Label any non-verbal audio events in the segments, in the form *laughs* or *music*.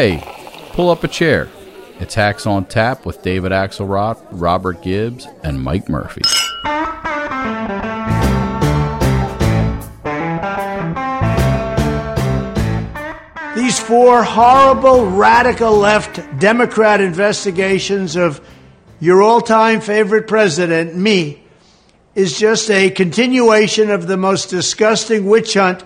Hey, pull up a chair. It's Hacks on Tap with David Axelrod, Robert Gibbs, and Mike Murphy. These four horrible, radical left Democrat investigations of your all time favorite president, me, is just a continuation of the most disgusting witch hunt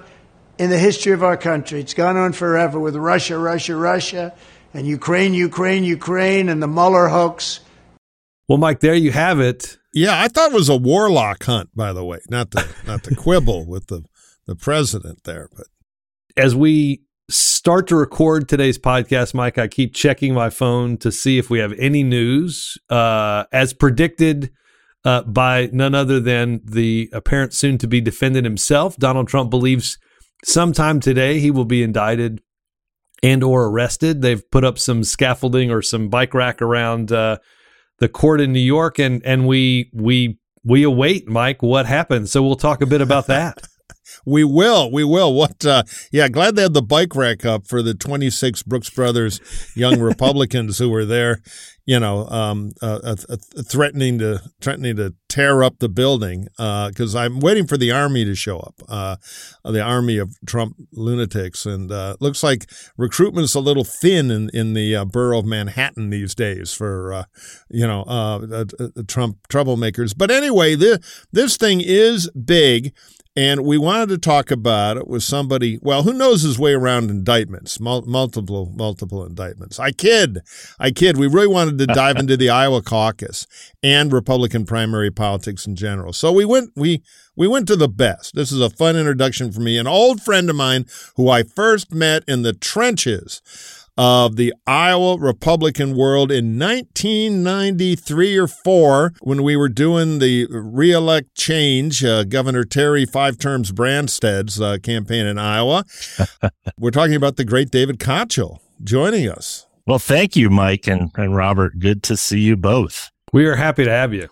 in the history of our country. It's gone on forever with Russia, Russia, Russia, and Ukraine, Ukraine, Ukraine, and the Mueller hoax. Well, Mike, there you have it. Yeah, I thought it was a warlock hunt, by the way, not to not to quibble with the the president there, but as we start to record today's podcast, Mike, I keep checking my phone to see if we have any news. Uh, as predicted uh, by none other than the apparent soon to be defendant himself, Donald Trump believes sometime today he will be indicted and or arrested. They've put up some scaffolding or some bike rack around uh, the court in New York, and and we we we await, Mike, what happens. So we'll talk a bit about that. *laughs* We will. We will. What? Uh, yeah, glad they had the bike rack up for the 26 Brooks Brothers young *laughs* Republicans who were there, you know, um, uh, uh, uh threatening to threatening to tear up the building because uh, I'm waiting for the army to show up, uh, the army of Trump lunatics, and looks like recruitment's a little thin in in the borough of Manhattan these days for you know the Trump troublemakers. But anyway, this this thing is big. And we wanted to talk about it with somebody, well, who knows his way around indictments, mul- multiple, multiple indictments. I kid. I kid. We really wanted to dive into the Iowa caucus and Republican primary politics in general. So we went, we, we went to the best. This is a fun introduction for me. An old friend of mine who I first met in the trenches of the Iowa Republican world in 1993 or 4 when we were doing the reelect change, uh, Governor Terry five terms Branstad's uh, campaign in Iowa. *laughs* we're talking about the great David Kochel joining us. Well, thank you, Mike and, and Robert. Good to see you both. We are happy to have you.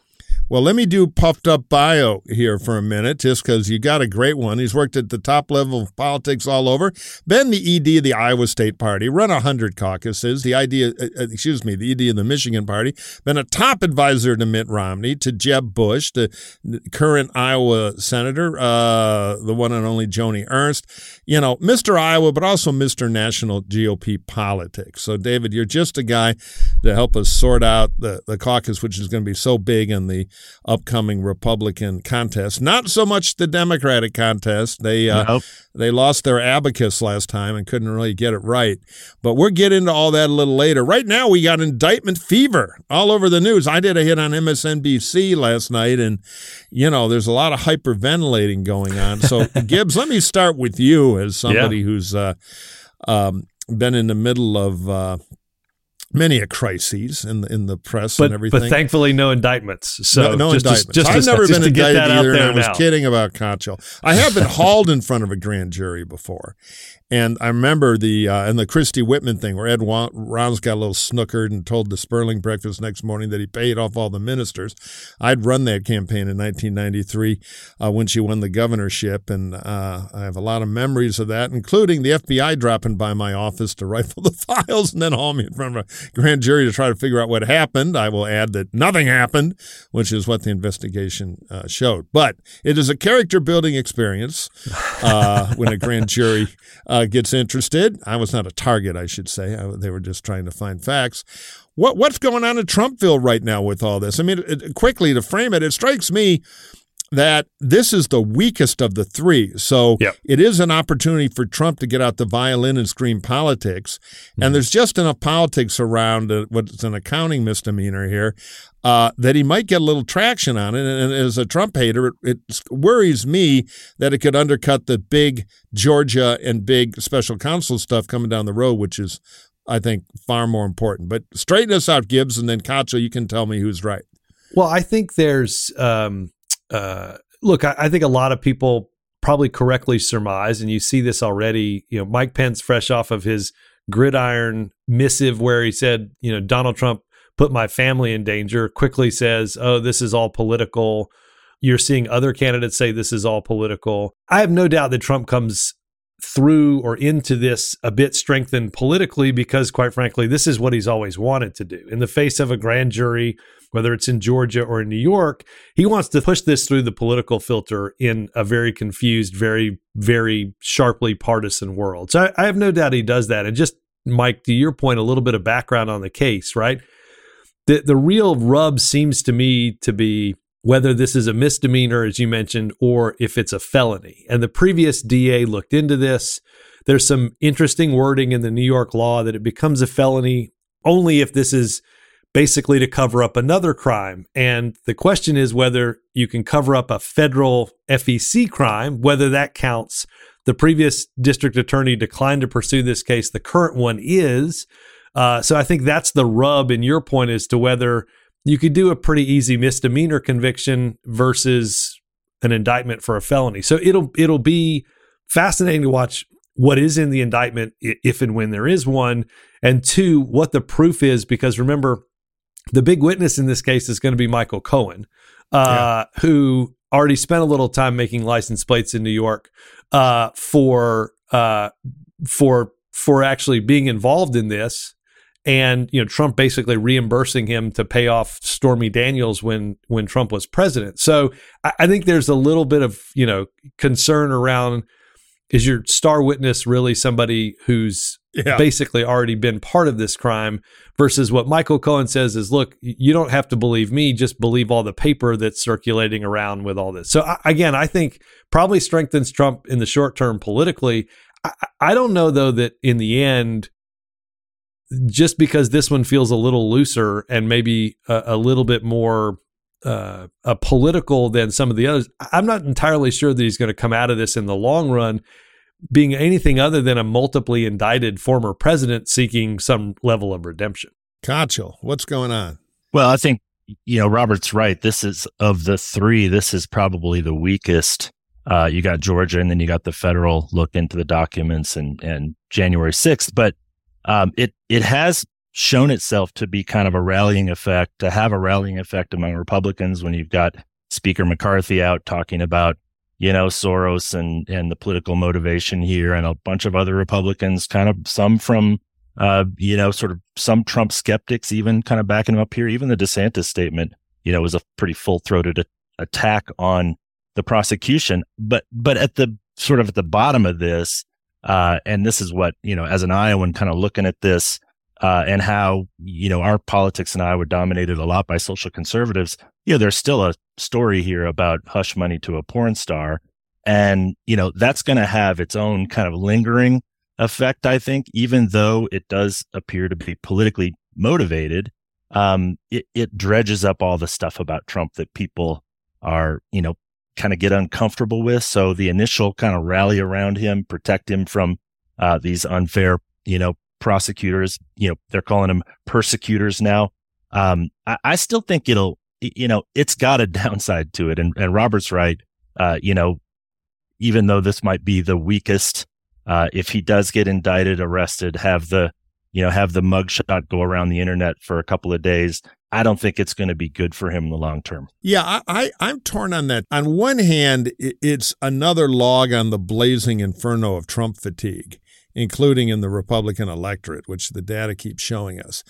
Well, let me do puffed up bio here for a minute, just because you got a great one. He's worked at the top level of politics all over. Been the ED of the Iowa State Party, run a hundred caucuses. The idea, uh, uh, excuse me, the ED of the Michigan Party. Been a top advisor to Mitt Romney, to Jeb Bush, the current Iowa senator, uh, the one and only Joni Ernst. You know, Mr. Iowa, but also Mr. National GOP politics. So, David, you're just a guy to help us sort out the the caucus, which is going to be so big and the upcoming Republican contest. Not so much the Democratic contest. They uh, nope. they lost their abacus last time and couldn't really get it right. But we'll get into all that a little later. Right now, we got indictment fever all over the news. I did a hit on MSNBC last night, and you know, there's a lot of hyperventilating going on. So, *laughs* Gibbs, let me start with you as somebody yeah. who's uh, um, been in the middle of uh, many a crises in the in the press but, and everything. But thankfully, no indictments. So no, no just indictments. To, just I've never been indicted either, and I was now. kidding about Kochel. I have been hauled in front of a grand jury before, and I remember the uh, and the Christie Whitman thing where Ed Rollins got a little snookered and told the Sperling breakfast next morning that he paid off all the ministers. I'd run that campaign in 1993 uh, when she won the governorship, and uh, I have a lot of memories of that, including the FBI dropping by my office to *laughs* rifle the files and then haul me in front of a grand jury to try to figure out what happened. I will add that nothing happened, which is what the investigation uh, showed. But it is a character building experience uh, when a grand jury uh, gets interested. I was not a target, I should say. I, they were just trying to find facts. What what's going on in Trumpville right now with all this? I mean, it, quickly to frame it, it strikes me that this is the weakest of the three. So yep. it is an opportunity for Trump to get out the violin and scream politics. Mm-hmm. And there's just enough politics around uh, what's an accounting misdemeanor here uh, that he might get a little traction on it. And, and as a Trump hater, it, it, worries me that it could undercut the big Georgia and big special counsel stuff coming down the road, which is, I think, far more important. But straighten us out, Gibbs, and then Kochel, you can tell me who's right. Well, I think there's. Um uh, look, I, I think a lot of people probably correctly surmise, and you see this already. You know, Mike Pence, fresh off of his gridiron missive where he said, you know, Donald Trump put my family in danger, quickly says, oh, this is all political. You're seeing other candidates say this is all political. I have no doubt that Trump comes through or into this a bit strengthened politically because, quite frankly, this is what he's always wanted to do. In the face of a grand jury, whether it's in Georgia or in New York, he wants to push this through the political filter in a very confused, very, very sharply partisan world. So I, I have no doubt he does that. And just, Mike, to your point, a little bit of background on the case, right? The, the real rub seems to me to be whether this is a misdemeanor, as you mentioned, or if it's a felony. And the previous DA looked into this. There's some interesting wording in the New York law that it becomes a felony only if this is basically to cover up another crime. And the question is whether you can cover up a federal FEC crime, whether that counts. The previous district attorney declined to pursue this case. The current one is. Uh, so I think that's the rub in your point as to whether you could do a pretty easy misdemeanor conviction versus an indictment for a felony. So it'll it'll be fascinating to watch what is in the indictment if and when there is one and two what the proof is because remember the big witness in this case is going to be Michael Cohen uh, yeah. who already spent a little time making license plates in New York uh, for uh, for for actually being involved in this and you know Trump basically reimbursing him to pay off Stormy Daniels when when Trump was president. So I, I, think there's a little bit of you know concern around is your star witness really somebody who's yeah. basically already been part of this crime versus what Michael Cohen says is look you don't have to believe me just believe all the paper that's circulating around with all this. So I, again I think probably strengthens Trump in the short term politically. I, I don't know though that in the end just because this one feels a little looser and maybe a, a little bit more uh, a political than some of the others, I'm not entirely sure that he's going to come out of this in the long run being anything other than a multiply indicted former president seeking some level of redemption. Kochel, what's going on? Well, I think you know Robert's right. This is of the three, this is probably the weakest. Uh, you got Georgia, and then you got the federal look into the documents and and January sixth. But um, it it has shown itself to be kind of a rallying effect, to have a rallying effect among Republicans when you've got Speaker McCarthy out talking about you know Soros and and the political motivation here, and a bunch of other Republicans, kind of some from uh, you know sort of some Trump skeptics, even kind of backing him up here. Even the DeSantis statement, you know, was a pretty full throated a- attack on the prosecution, but but at the sort of at the bottom of this uh, and this is what, you know, as an Iowan kind of looking at this, uh, and how, you know, our politics in Iowa dominated a lot by social conservatives, you know, there's still a story here about hush money to a porn star. And, you know, that's going to have its own kind of lingering effect, I think, even though it does appear to be politically motivated. Um, it, it dredges up all the stuff about Trump that people are, you know, kind of get uncomfortable with. So the initial kind of rally around him, protect him from uh, these unfair, you know, prosecutors. You know, they're calling them persecutors now. Um, I, I, still think it'll, you know, it's got a *laughs* downside to it. And, and Robert's right. Uh, you know, even though this might be the weakest, uh, if he does get indicted, arrested, have the, you know, have the mugshot go around the internet for a couple of days, I don't think it's going to be good for him in the long term. Yeah, I, I am torn on that. On one hand, it's another log on the blazing inferno of Trump fatigue, including in the Republican electorate, which the data keeps showing us.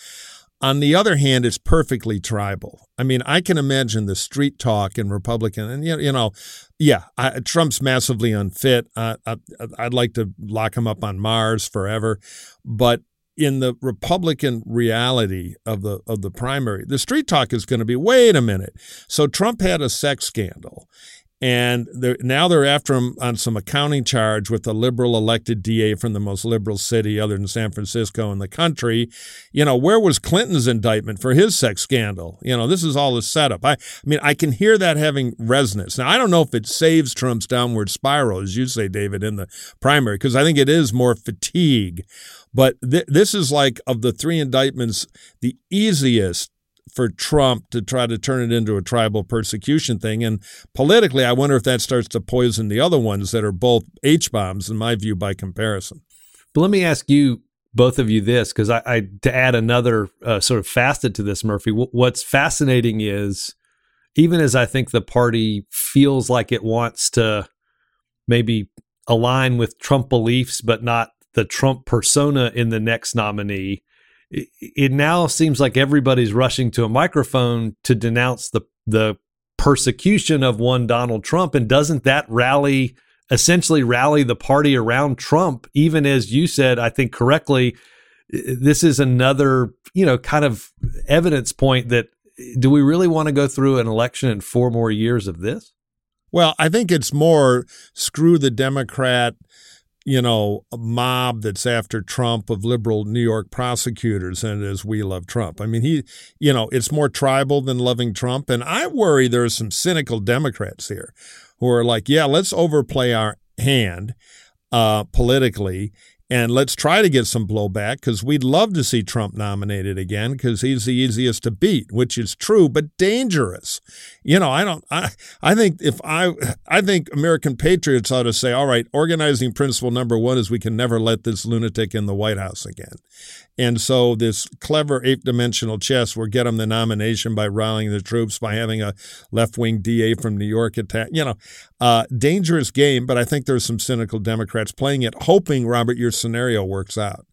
On the other hand, it's perfectly tribal. I mean, I can imagine the street talk in Republican, and you know, yeah, I, Trump's massively unfit. Uh, I, I'd like to lock him up on Mars forever, but in the Republican reality of the of the primary, the street talk is going to be wait a minute. So Trump had a sex scandal, and they're, now they're after him on some accounting charge with a liberal elected DA from the most liberal city other than San Francisco in the country. You know, where was Clinton's indictment for his sex scandal? You know, this is all a setup. I, I mean, I can hear that having resonance. Now, I don't know if it saves Trump's downward spiral, as you say, David, in the primary, because I think it is more fatigue. But th- this is like, of the three indictments, the easiest for Trump to try to turn it into a tribal persecution thing. And politically, I wonder if that starts to poison the other ones that are both H bombs, in my view, by comparison. But let me ask you, both of you, this because I, I, to add another uh, sort of facet to this, Murphy. W- what's fascinating is even as I think the party feels like it wants to maybe align with Trump beliefs, but not the Trump persona in the next nominee, it, now seems like everybody's rushing to a microphone to denounce the the persecution of one Donald Trump, and doesn't that rally? essentially rally the party around Trump, even as you said, I think correctly, this is another, you know, kind of evidence point that do we really want to go through an election in four more years of this? Well, I think it's more screw the Democrat, you know, a mob that's after Trump of liberal New York prosecutors and as we love Trump. I mean, he, you know, it's more tribal than loving Trump. And I worry there are some cynical Democrats here who are like, yeah, let's overplay our hand uh, politically and let's try to get some blowback because we'd love to see Trump nominated again because he's the easiest to beat, which is true, but dangerous. You know, I don't, I, I think if I, I think American patriots ought to say, all right, organizing principle number one is we can never let this lunatic in the White House again. And so this clever eight dimensional chess will get him the nomination by rallying the troops, by having a left wing DA from New York attack. You know, uh, dangerous game, but I think there's some cynical Democrats playing it, hoping, Robert, your scenario works out.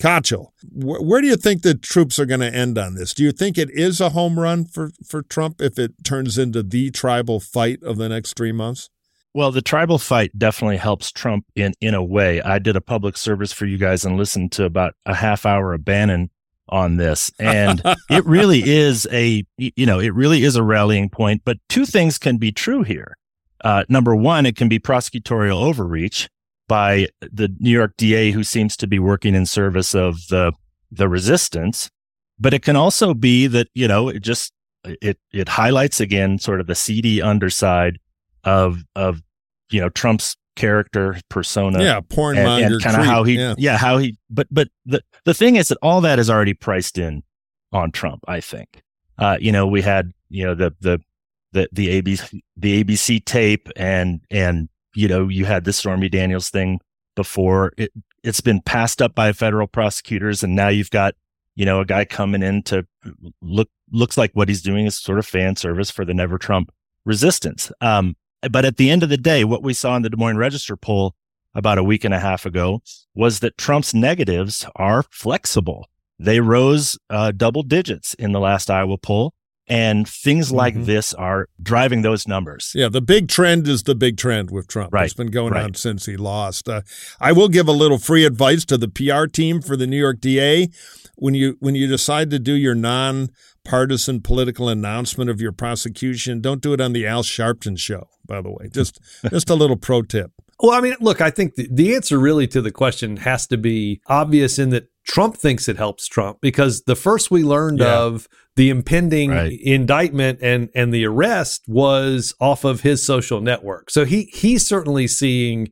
Kochel, wh- where do you think the troops are going to end on this? Do you think it is a home run for, for Trump if it turns into the tribal fight of the next three months? Well, the tribal fight definitely helps Trump in in a way. I did a public service for you guys and listened to about a half hour of Bannon on this, and *laughs* it really is a you know it really is a rallying point. But two things can be true here. Uh, number one, it can be prosecutorial overreach by the New York DA who seems to be working in service of the the resistance, but it can also be that you know it just it it highlights again sort of the seedy underside of of you know Trump's character persona. Yeah, porn and, and kind of how he yeah. yeah how he but but the the thing is that all that is already priced in on Trump. I think. Uh, you know, we had you know the the the the ABC the ABC tape and and you know you had the Stormy Daniels thing before it it's been passed up by federal prosecutors and now you've got you know a guy coming in to look looks like what he's doing is sort of fan service for the never Trump resistance. Um, but at the end of the day, what we saw in the Des Moines Register poll about a week and a half ago was that Trump's negatives are flexible. They rose uh, double digits in the last Iowa poll. And things like Mhm. this are driving those numbers. Yeah, the big trend is the big trend with Trump. Right, It's been going right. on since he lost. Uh, I will give a little free advice to the PR team for the New York DA. When you when you decide to do your non-partisan political announcement of your prosecution, don't do it on the Al Sharpton show. By the way, just *laughs* just a little pro tip. Well, I mean, look, I think the, the answer really to the question has to be obvious in that Trump thinks it helps Trump because the first we learned Yeah. of the impending Right. indictment and and the arrest was off of his social network. So he he's certainly seeing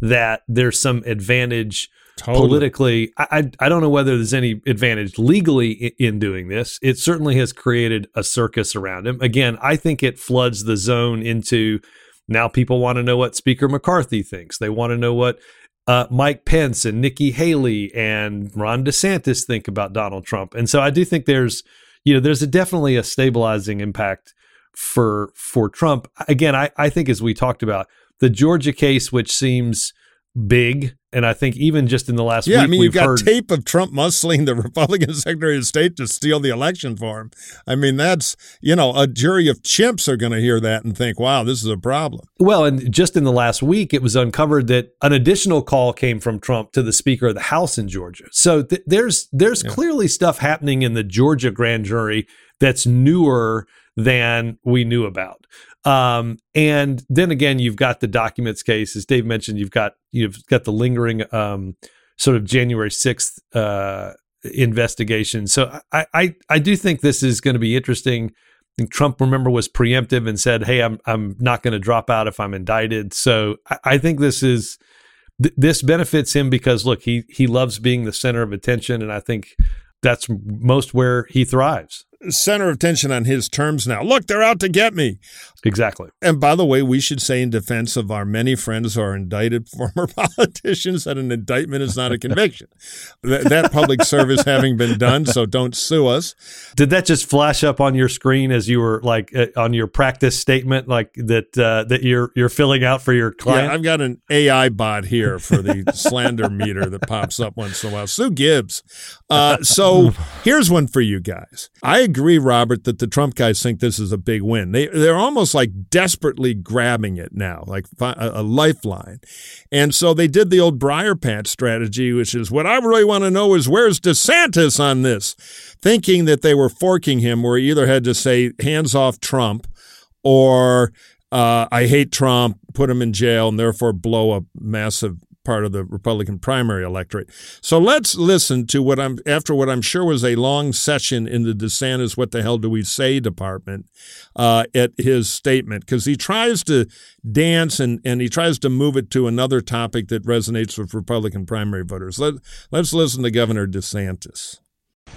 that there's some advantage Totally. politically. I, I I don't know whether there's any advantage legally i- in doing this. It certainly has created a circus around him. Again, I think it floods the zone into now people want to know what Speaker McCarthy thinks. They want to know what uh, Mike Pence and Nikki Haley and Ron DeSantis think about Donald Trump. And so I do think there's, you know, there's a definitely a stabilizing impact for for Trump. Again, I, I think as we talked about the Georgia case, which seems big, and I think even just in the last Yeah, week I mean, we've you've got heard tape of Trump muscling the *laughs* Republican Secretary of State to steal the election for him. I mean, that's, you know, a jury of chimps are going to hear that and think, wow, this is a problem. Well, and just in the last week, it was uncovered that an additional call came from Trump to the Speaker of the House in Georgia. So th- there's there's clearly stuff happening in the Georgia grand jury that's newer than we knew about. Um, and then again, you've got the documents case, as Dave mentioned. You've got you've got the lingering um, sort of January sixth uh, investigation. So I, I I do think this is going to be interesting. Trump, remember, was preemptive and said, "Hey, I'm I'm not going to drop out if I'm indicted." So I, I think this is th- this benefits him because look, he he loves being the center of attention, and I think that's most where he thrives. Center of attention on his terms now. Look, they're out to get me. Exactly. And by the way, we should say in defense of our many friends who are indicted *laughs* former politicians that an indictment is not a conviction. that, that public service having been done, so don't sue us. Did that just flash up on your screen as you were like uh, on your practice statement, like that uh, that you're you're filling out for your client? Yeah, I've got an AI bot here for the slander meter that pops up once in a while. Sue Gibbs. Uh, so *laughs* here's one for you guys. I agree, Robert, that the Trump guys think this is a big win. They they're almost like desperately grabbing it now, like a, lifeline. And so they did the old Briar Patch strategy, which is what I really want to know is where's DeSantis on this, thinking that they were forking him, where he either had to say hands off Trump or uh, I hate Trump, put him in jail, and therefore blow a massive part of the Republican primary electorate. So let's listen to what I'm after what I'm sure was a long session in the DeSantis "What the hell do we say?" department uh, at his statement because he tries to dance and and he tries to move it to another topic that resonates with Republican primary voters. Let let's listen to Governor DeSantis.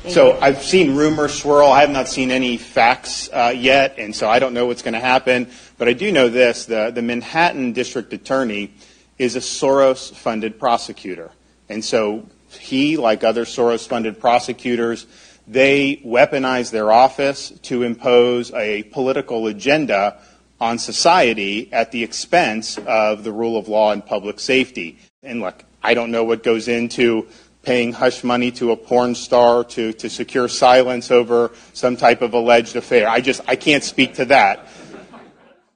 So I've seen rumors swirl. I have not seen any facts uh, yet, and so I don't know what's going to happen. But I do know this: the the Manhattan District Attorney is a Soros funded prosecutor. And so he, like other Soros funded prosecutors, they weaponize their office to impose a political agenda on society at the expense of the rule of law and public safety. And look, I don't know what goes into paying hush money to a porn star to, to secure silence over some type of alleged affair. I just I can't speak to that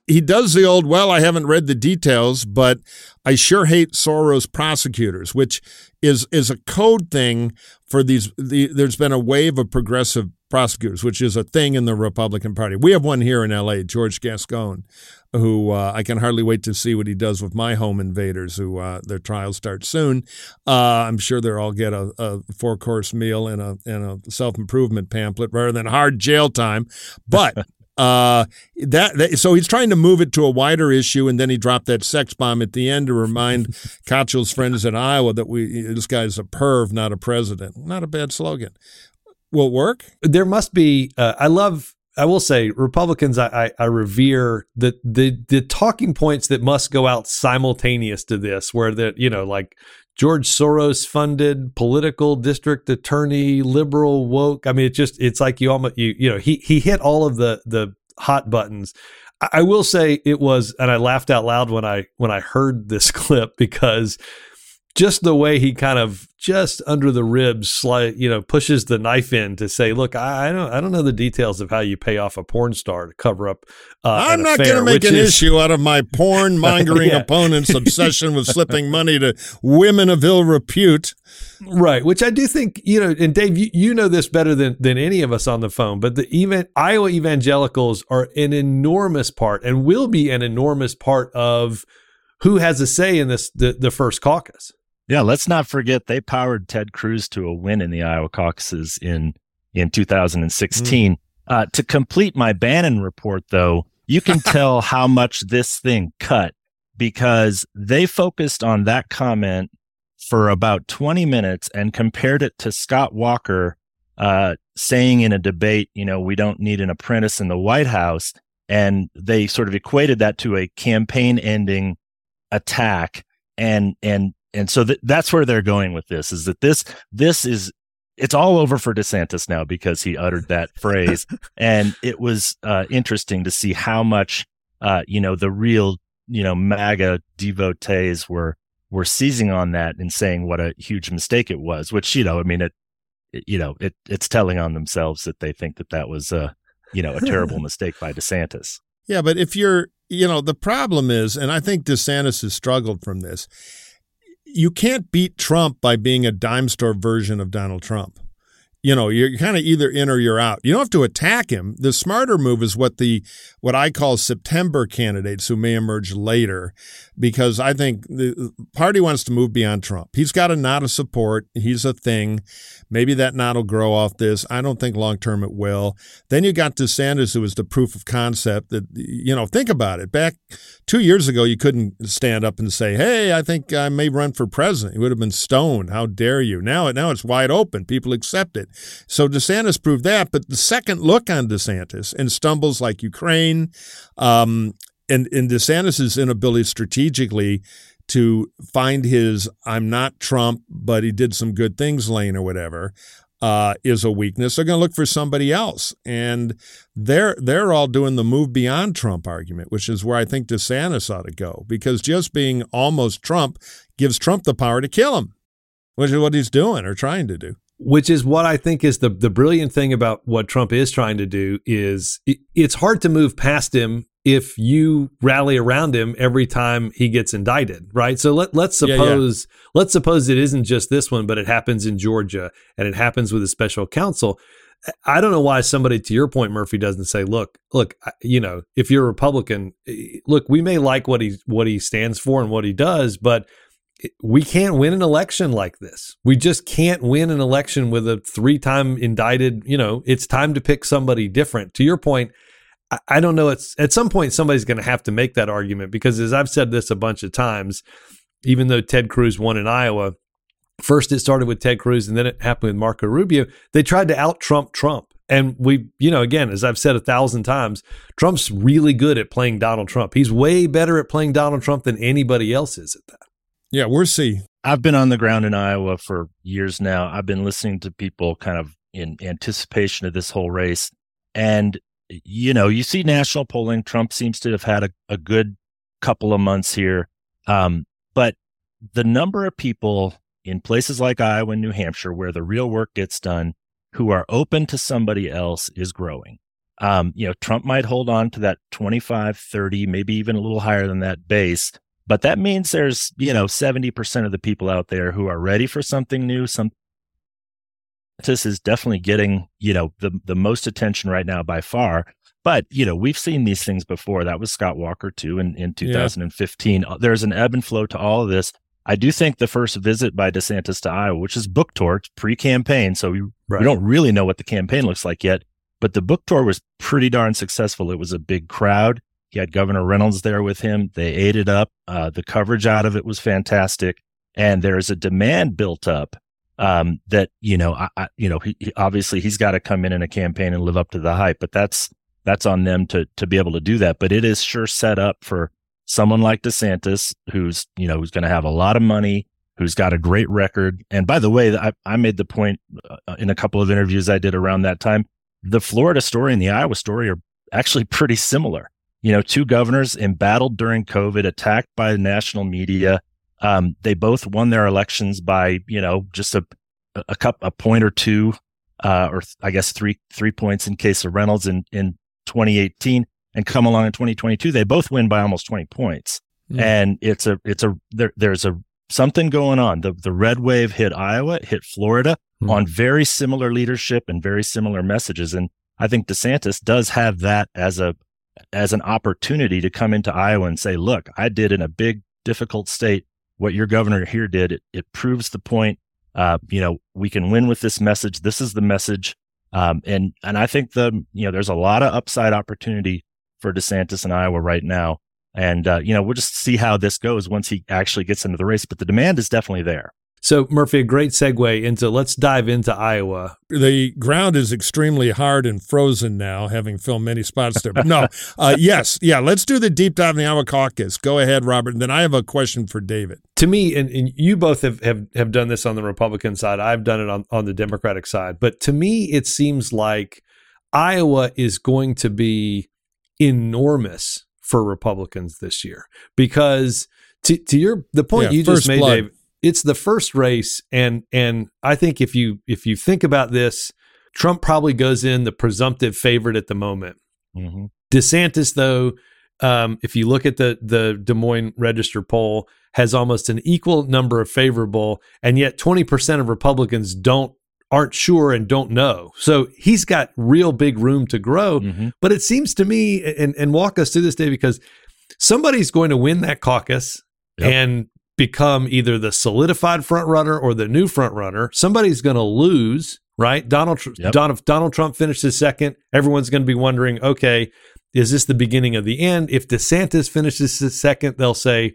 he does the old, well, I haven't read the details, but I sure hate Soros prosecutors, which is is a code thing for these. The, there's been a wave of progressive prosecutors, which is a thing in the Republican Party. We have one here in L.A., George Gascon, who uh, I can hardly wait to see what he does with my home invaders, who uh, their trials start soon. Uh, I'm sure they'll all get a, a four course meal and a and a self improvement pamphlet rather than hard jail time, but. *laughs* Uh, that, that, so he's trying to move it to a wider issue, and then he dropped that sex bomb at the end to remind *laughs* Kochel's friends in Iowa that we this guy's a perv, not a president. Not a bad slogan. Will it work? There must be. Uh, I love. I will say, Republicans. I, I, I revere the the the talking points that must go out simultaneous to this, where that you know, like George Soros funded political district attorney, liberal woke. I mean, it just it's like you almost you you know he he hit all of the the hot buttons. I, I will say it was, and I laughed out loud when I when I heard this *laughs* clip because just the way he kind of just under the ribs, slide, you know, pushes the knife in to say, "Look, I, I, don't, I don't know the details of how you pay off a porn star to cover up." Uh, I'm not going to make an is, issue out of my porn *laughs* mongering yeah. opponent's obsession with *laughs* slipping money to women of ill repute. Right, which I do think you know, and Dave, you, you know this better than than any of us on the phone. But the even Iowa evangelicals are an enormous part, and will be an enormous part of who has a say in this the, the first caucus. Yeah, let's not forget they powered Ted Cruz to a win in the Iowa caucuses in in 2016. Mm. Uh, to complete my Bannon report, though, you can *laughs* tell how much this thing cut because they focused on that comment for about 20 minutes and compared it to Scott Walker uh, saying in a debate, you know, we don't need an apprentice in the White House. And they sort of equated that to a campaign ending attack. And, and and so th- that's where they're going with this is that this this is it's all over for DeSantis now because he uttered that *laughs* phrase and it was uh, interesting to see how much uh, you know the real you know MAGA devotees were were seizing on that and saying what a huge mistake it was which you know I mean it, it you know it it's telling on themselves that they think that that was a you know a terrible *laughs* mistake by DeSantis. Yeah, but if you're you know the problem is and I think DeSantis has struggled from this you can't beat Trump by being a dime store version of Donald Trump you know, you're kind of either in or you're out. You don't have to attack him. The smarter move is what the what I call September candidates who may emerge later, because I think the party wants to move beyond Trump. He's got a knot of support. He's a thing. Maybe that knot will grow off this. I don't think long term it will. Then you got DeSantis, who was the proof of concept that you know. Think about it. Back two years ago, you couldn't stand up and say, "Hey, I think I may run for president." You would have been stoned. How dare you? Now, now it's wide open. People accept it. So DeSantis proved that. But the second look on DeSantis and stumbles like Ukraine, um, and, and DeSantis's inability strategically to find his I'm not Trump, but he did some good things lane or whatever uh, is a weakness. They're going to look for somebody else, and they're they're all doing the move beyond Trump argument, which is where I think DeSantis ought to go because just being almost Trump gives Trump the power to kill him, which is what he's doing or trying to do which is what I think is the the brilliant thing about what Trump is trying to do is it, it's hard to move past him if you rally around him every time he gets indicted, right? So let let's suppose yeah, yeah. let's suppose it isn't just this one, but it happens in Georgia and it happens with a special counsel. I don't know why somebody to your point, Murphy, doesn't say, "Look, look, you know, if you're a Republican, eh, look, we may like what he what he stands for and what he does, but we can't win an election like this. We just can't win an election with a three time indicted. You know, it's time to pick somebody different. To your point, I don't know. It's at some point somebody's going to have to make that argument because, as I've said this a bunch of times, even though Ted Cruz won in Iowa, first it started with Ted Cruz and then it happened with Marco Rubio. They tried to out Trump Trump. And we, you know, again, as I've said a thousand times, Trump's really good at playing Donald Trump. He's way better at playing Donald Trump than anybody else is at that. Yeah, we'll see. I've been on the ground in Iowa for years now. I've been listening to people kind of in anticipation of this whole race. And you know, you see national polling. Trump seems to have had a, a good couple of months here. Um, but the number of people in places like Iowa and New Hampshire where the real work gets done who are open to somebody else is growing. Um, you know, Trump might hold on to that 25, 30, maybe even a little higher than that base. But that means there's, you know, 70% of the people out there who are ready for something new, some this is definitely getting, you know, the the most attention right now by far. But you know, we've seen these things before. That was Scott Walker too in in 2015. Yeah. Uh, there's an ebb and flow to all of this. I do think the first visit by DeSantis to Iowa, which is book tour, it's pre-campaign, so we, right. we don't really know what the campaign looks like yet. But the book tour was pretty darn successful. It was a big crowd. He had Governor Reynolds there with him. They ate it up. Uh, the coverage out of it was fantastic, and there is a demand built up um, that you know, I, I you know, he, he, obviously he's got to come in in a campaign and live up to the hype, but that's that's on them to to be able to do that. But it is sure set up for someone like DeSantis, who's you know who's going to have a lot of money, who's got a great record. And by the way, I, I made the point uh, in a couple of interviews I did around that time. The Florida story and the Iowa story are actually pretty similar. You know, two governors embattled during COVID, attacked by the national media, um, they both won their elections by you know just a a cup a point or two, uh, or I guess three three points in case of Reynolds in in 2018, and come along in 2022. They both win by almost 20 points, mm. and it's a it's a there, there's a something going on. The the red wave hit Iowa, hit Florida mm. on very similar leadership and very similar messages, and I think DeSantis does have that as a as an opportunity to come into Iowa and say, look, I did in a big difficult state what your governor here did, it, it proves the point. Uh, you know, we can win with this message. This is the message. Um, and, and I think the, you know, there's a lot of upside opportunity for DeSantis in Iowa right now. And, uh, you know, we'll just see how this goes once he actually gets into the race, but the demand is definitely there. So, Murphy, a great segue into let's dive into Iowa. The ground is extremely hard and frozen now, having filmed many spots there. But no, uh, *laughs* yes, yeah, let's do the deep dive in the Iowa caucus. Go ahead, Robert. And then I have a question for David. To me, and, and you both have, have, have done this on the Republican side, I've done it on, on the Democratic side. But to me, it seems like Iowa is going to be enormous for Republicans this year because to, to your the point yeah, you just made, blood. Dave it's the first race and and I think if you if you think about this, Trump probably goes in the presumptive favorite at the moment. Mm-hmm. DeSantis, though, um, if you look at the the Des Moines Register poll, has almost an equal number of favorable, and yet twenty percent of Republicans don't aren't sure and don't know. So he's got real big room to grow. Mm-hmm. But it seems to me, and and walk us through this day because somebody's going to win that caucus. Yep. And become either the solidified front runner or the new front runner. Somebody's going to lose, right? Donald yep. Donald Donald Trump finishes second. Everyone's going to be wondering, okay, is this the beginning of the end? If DeSantis finishes second, they'll say,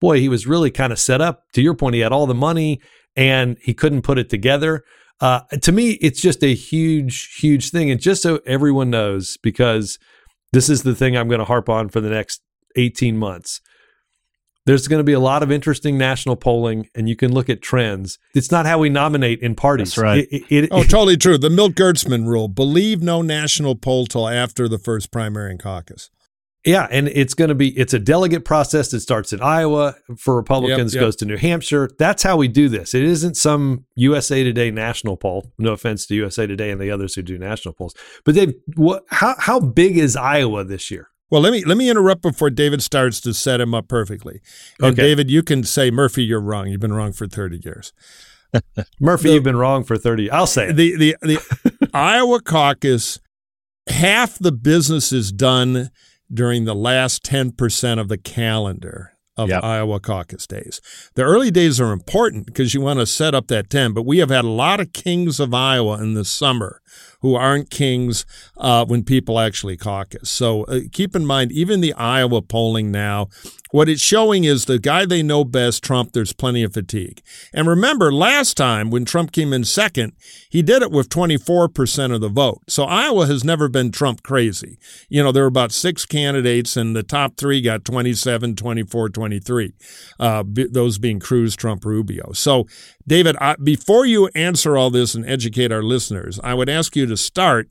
boy, he was really kind of set up. To your point, he had all the money and he couldn't put it together. Uh, to me, it's just a huge, huge thing. And just so everyone knows, because this is the thing I'm going to harp on for the next 18 months. There's going to be a lot of interesting national polling, and you can look at trends. It's not how we nominate in parties. That's right. It- it- it- Oh, totally true. The Milt Gertzman rule: believe no national poll till after the first primary and caucus. Yeah, and it's going to be it's a delegate process that starts in Iowa for Republicans, Yep, yep. goes to New Hampshire. That's how we do this. It isn't some USA Today national poll. No offense to USA Today and the others who do national polls, but Dave, what? How how big is Iowa this year? Well, let me let me interrupt before David starts to set him up perfectly. And Okay. David, you can say Murphy, you're wrong. You've been wrong for thirty years. *laughs* Murphy, you've been wrong for thirty. I'll say it. The the the *laughs* Iowa caucus, half the business is done during the last ten percent of the calendar of Yep. Iowa caucus days. The early days are important because you want to set up that ten. But we have had a lot of kings of Iowa in the summer who aren't kings uh, when people actually caucus. So uh, keep in mind, even the Iowa polling now, what it's showing is the guy they know best, Trump, there's plenty of fatigue. And remember, last time when Trump came in second, he did it with 24% of the vote. So Iowa has never been Trump crazy. You know, there were about six candidates, and the top three got 27, 24, 23, uh, b- those being Cruz, Trump, Rubio. So, David, I, before you answer all this and educate our listeners, I would ask you to start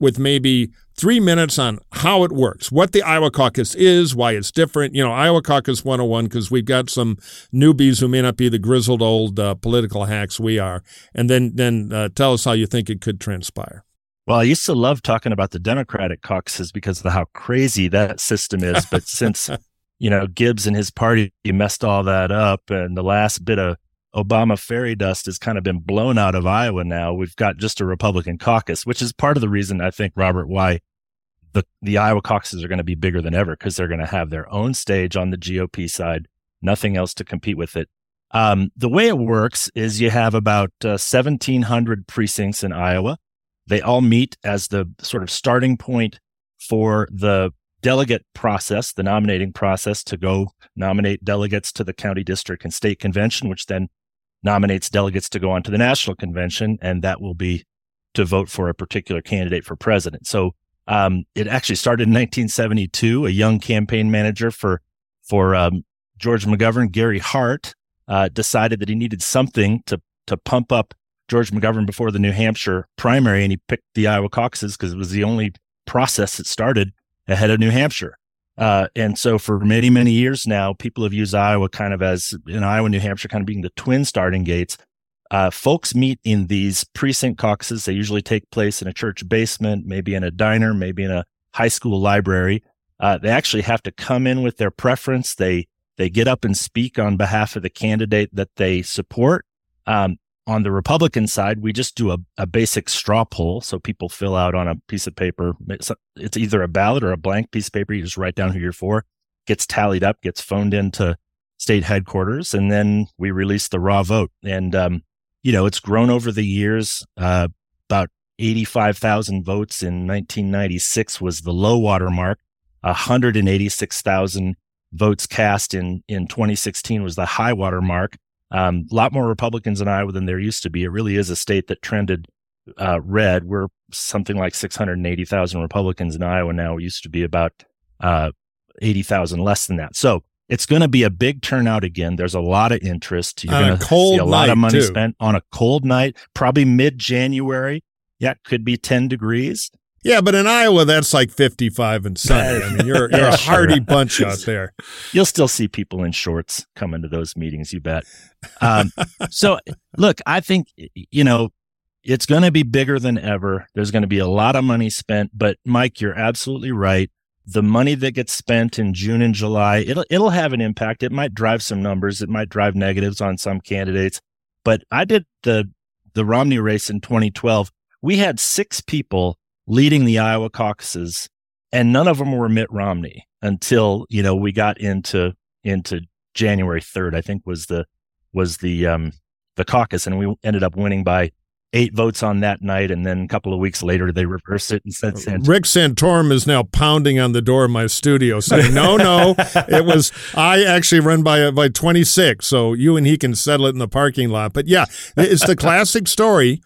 with maybe three minutes on how it works, what the Iowa caucus is, why it's different. You know, Iowa Caucus 101, because we've got some newbies who may not be the grizzled old uh, political hacks we are. And then, then uh, tell us how you think it could transpire. Well, I used to love talking about the Democratic caucuses because of how crazy that system is. But since, *laughs* you know, Gibbs and his party messed all that up and the last bit of Obama fairy dust has kind of been blown out of Iowa now, we've got just a Republican caucus, which is part of the reason I think, Robert, why the, the Iowa caucuses are going to be bigger than ever because they're going to have their own stage on the GOP side, nothing else to compete with it. Um, the way it works is you have about uh, 1,700 precincts in Iowa. They all meet as the sort of starting point for the delegate process, the nominating process to go nominate delegates to the county district and state convention, which then nominates delegates to go on to the national convention. And that will be to vote for a particular candidate for president. So um, it actually started in 1972. A young campaign manager for for um, George McGovern, Gary Hart, uh, decided that he needed something to to pump up George McGovern before the New Hampshire primary, and he picked the Iowa caucuses because it was the only process that started ahead of New Hampshire. Uh, and so for many, many years now, people have used Iowa kind of as in Iowa, New Hampshire, kind of being the twin starting gates. Uh, folks meet in these precinct caucuses. They usually take place in a church basement, maybe in a diner, maybe in a high school library. Uh, they actually have to come in with their preference. They they get up and speak on behalf of the candidate that they support. Um, on the Republican side, we just do a, a basic straw poll. So people fill out on a piece of paper. It's, it's either a ballot or a blank piece of paper. You just write down who you're for, gets tallied up, gets phoned into state headquarters, and then we release the raw vote. And, um, you know, it's grown over the years. Uh, about 85,000 votes in 1996 was the low water mark. 186,000 votes cast in, in 2016 was the high water mark. Um, a lot more Republicans in Iowa than there used to be. It really is a state that trended uh, red. We're something like 680,000 Republicans in Iowa now. We used to be about uh, 80,000 less than that. So it's going to be a big turnout again. There's a lot of interest. You're going to see a lot of money too. spent on a cold night, probably mid January. Yeah, could be 10 degrees. Yeah, but in Iowa, that's like 55 and sunny. I mean, you're, *laughs* you're a hardy bunch out there. You'll still see people in shorts coming to those meetings, you bet. Um, so, look, I think, you know, it's going to be bigger than ever. There's going to be a lot of money spent, but Mike, you're absolutely right. The money that gets spent in June and July, it'll it'll have an impact. It might drive some numbers. It might drive negatives on some candidates. But I did the the Romney race in 2012. We had six people leading the Iowa caucuses, and none of them were Mitt Romney until you know we got into into January 3rd. I think was the was the um the caucus, and we ended up winning by eight votes on that night, and then a couple of weeks later they reversed it and said Santorum. Rick Santorum is now pounding on the door of my studio saying, "No, no, *laughs* it was I actually run by by 26, so you and he can settle it in the parking lot." But yeah, it's the classic story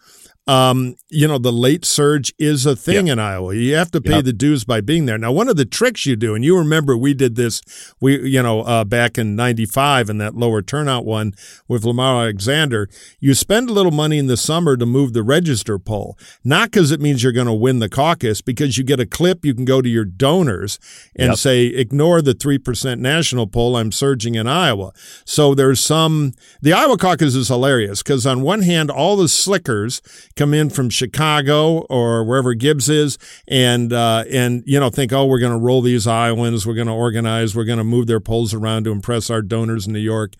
um, you know, the late surge is a thing yep. in Iowa. You have to pay yep. the dues by being there. Now, one of the tricks you do, and you remember we did this, we you know, uh, back in '95 in that lower turnout one with Lamar Alexander. You spend a little money in the summer to move the register poll, not because it means you're going to win the caucus, because you get a clip. You can go to your donors and yep. say, ignore the three percent national poll. I'm surging in Iowa. So there's some. The Iowa caucus is hilarious because on one hand, all the slickers come in from Chicago or wherever Gibbs is, and uh, and you know think, oh, we're going to roll these Iowans, we're going to organize, we're going to move their polls around to impress our donors in New York.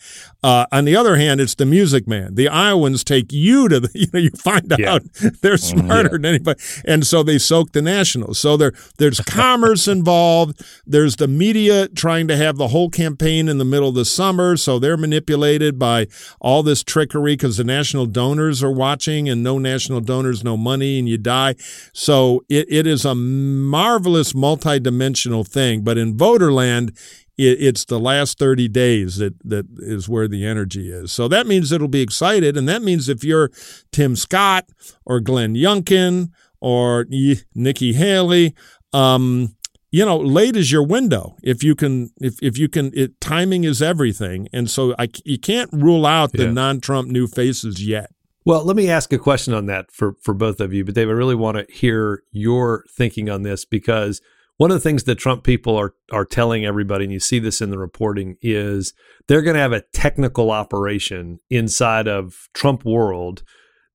Uh, on the other hand, it's the Music Man. The Iowans take you to the, *laughs* you know you find yeah. out they're mm-hmm. smarter yeah. than anybody, and so they soak the Nationals. So there there's *laughs* commerce involved. There's the media trying to have the whole campaign in the middle of the summer, so they're manipulated by all this trickery because the national donors are watching and no national international donors no money and you die. So it, it is a marvelous multidimensional thing. But in voterland, it, it's the last 30 days that, that is where the energy is. So that means it'll be excited. And that means if you're Tim Scott or Glenn Youngkin or Nikki Haley, um, you know, late is your window. If you can, if, if you can, it, timing is everything. And so I, you can't rule out the yeah. non-Trump new faces yet. Well, let me ask a question on that for for both of you. But Dave, I really want to hear your thinking on this because one of the things that Trump people are are telling everybody, and you see this in the reporting, is they're going to have a technical operation inside of Trump world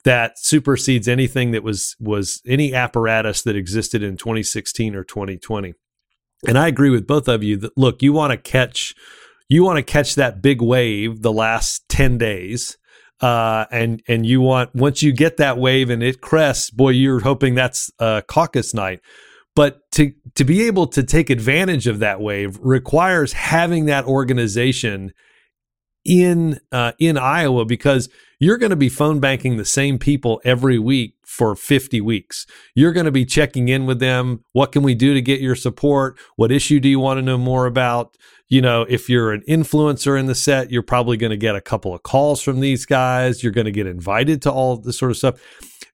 that supersedes anything that was was any apparatus that existed in 2016 or 2020. And I agree with both of you that look, you want to catch you want to catch that big wave the last 10 days uh, and and you want once you get that wave and it crests, boy, you're hoping that's uh, caucus night. But to to be able to take advantage of that wave requires having that organization in uh, in Iowa because you're going to be phone banking the same people every week for 50 weeks. You're going to be checking in with them. What can we do to get your support? What issue do you want to know more about? You know, if you're an influencer in the set, you're probably going to get a couple of calls from these guys. You're going to get invited to all this sort of stuff.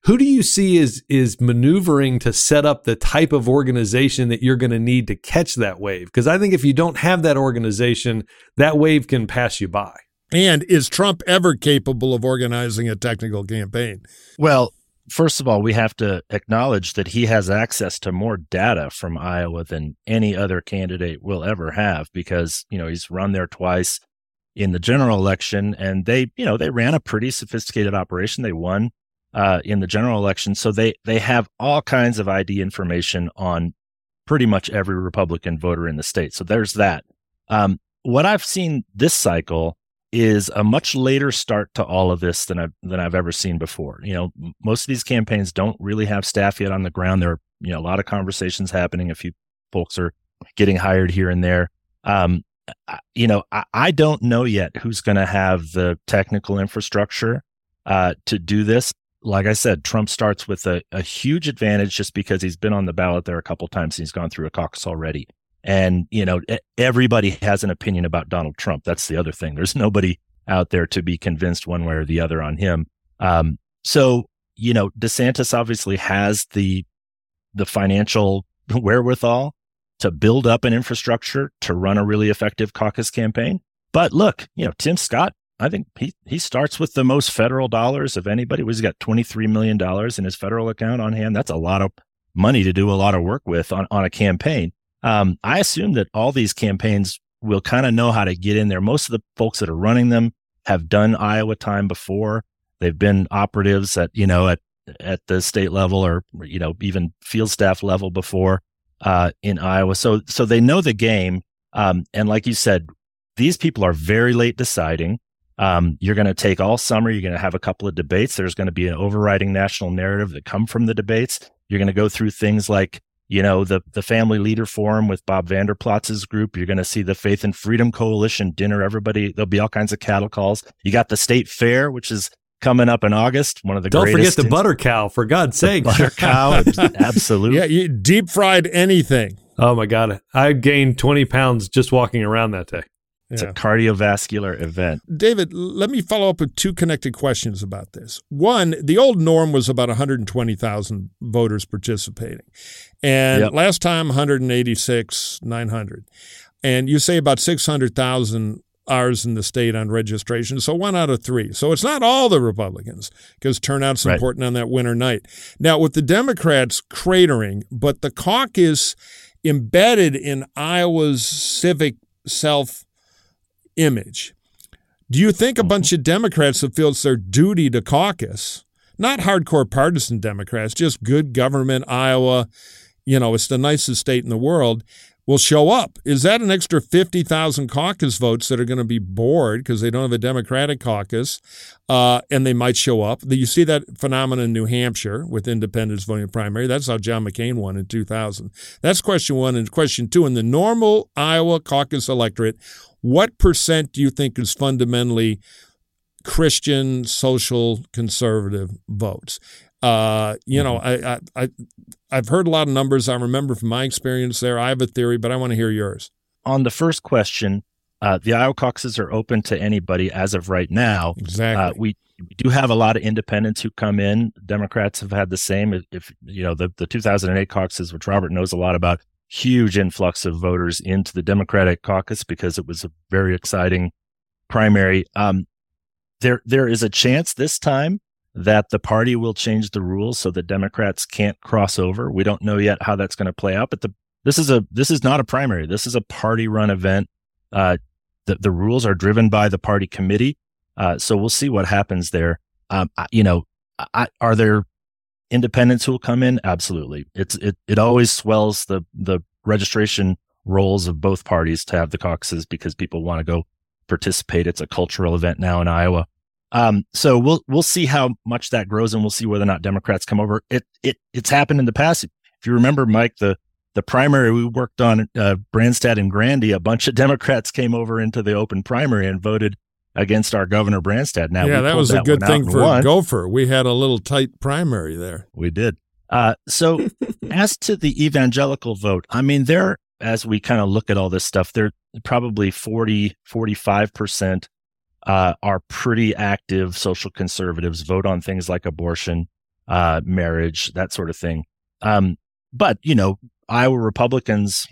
Who do you see is is maneuvering to set up the type of organization that you're going to need to catch that wave? Because I think if you don't have that organization, that wave can pass you by. And is Trump ever capable of organizing a technical campaign? Well, first of all, we have to acknowledge that he has access to more data from Iowa than any other candidate will ever have because, you know, he's run there twice in the general election and they, you know, they ran a pretty sophisticated operation. They won uh, in the general election. So they, they have all kinds of ID information on pretty much every Republican voter in the state. So there's that. Um, what I've seen this cycle is a much later start to all of this than I've than I've ever seen before. You know, most of these campaigns don't really have staff yet on the ground. There are you know a lot of conversations happening. A few folks are getting hired here and there. Um, you know, I, I, don't know yet who's going to have the technical infrastructure uh, to do this. Like I said, Trump starts with a, a huge advantage just because he's been on the ballot there a couple times and he's gone through a caucus already. And, you know, everybody has an opinion about Donald Trump. That's the other thing. There's nobody out there to be convinced one way or the other on him. Um, so, you know, DeSantis obviously has the, the financial *laughs* wherewithal to build up an infrastructure to run a really effective caucus campaign. But look, you know, Tim Scott, I think he, he starts with the most federal dollars of anybody. He's got $23 million in his federal account on hand. That's a lot of money to do a lot of work with on, on a campaign. Um, I assume that all these campaigns will kind of know how to get in there. Most of the folks that are running them have done Iowa time before. They've been operatives at, you know, at, at the state level or, you know, even field staff level before, uh, in Iowa. So, so they know the game. Um, and like you said, these people are very late deciding. Um, you're going to take all summer. You're going to have a couple of debates. There's going to be an overriding national narrative that come from the debates. You're going to go through things like you know, the, the family leader forum with Bob Vander Plaats's group. You're going to see the Faith and Freedom Coalition dinner. Everybody, there'll be all kinds of cattle calls. You got the state fair, which is coming up in August. One of the greatest. don't forget the butter cow for God's sake. Butter *laughs* cow, absolutely. Yeah, you deep fried anything. Oh my God, I gained twenty pounds just walking around that day. It's Yeah. a cardiovascular event. David, let me follow up with two connected questions about this. One, the old norm was about 120,000 voters participating. And Yep. last time, 186, 900. And you say about 600,000 ours in the state on registration. So one out of three. So it's not all the Republicans because turnout's Right. important on that winter night. Now, with the Democrats cratering, but the caucus embedded in Iowa's civic self image. Do you think a mm-hmm. bunch of Democrats that feel it's their duty to caucus, not hardcore partisan Democrats, just good government, Iowa, you know, it's the nicest state in the world, will show up? Is that an extra 50,000 caucus votes that are going to be bored because they don't have a Democratic caucus uh, and they might show up? You see that phenomenon in New Hampshire with independents voting primary. That's how John McCain won in 2000. That's question one. And question two in the normal Iowa caucus electorate, what percent do you think is fundamentally Christian, social, conservative votes? Uh, you know, I, I, I, I've heard a lot of numbers. I remember from my experience there. I have a theory, but I want to hear yours. On the first question, uh, the Iowa caucuses are open to anybody as of right now. Exactly. Uh, we, we do have a lot of independents who come in. Democrats have had the same. If, if you know the the 2008 caucuses, which Robert knows a lot about, huge influx of voters into the Democratic caucus because it was a very exciting primary. Um, there there is a chance this time that the party will change the rules so that Democrats can't cross over. We don't know yet how that's going to play out, but the this is a this is not a primary. This is a party run event. Uh, the the rules are driven by the party committee. Uh, so we'll see what happens there. Um, I, you know, I, are there independents who will come in? Absolutely. It's it it always swells the the registration rolls of both parties to have the caucuses because people want to go participate. It's a cultural event now in Iowa. Um, so we'll we'll see how much that grows, and we'll see whether or not Democrats come over. It it it's happened in the past. If you remember, Mike, the the primary we worked on, uh, Branstad and Grandy, a bunch of *laughs* Democrats came over into the open primary and voted against our governor Branstad. Now, yeah, that was a good thing for won. Gopher. We had a little tight primary there. We did. Uh, so *laughs* as to the evangelical vote, I mean, there, as we kind of look at all this stuff, there probably 40, 45% uh, are pretty active social conservatives, vote on things like abortion, uh, marriage, that sort of thing. Um, but, you know, Iowa Republicans,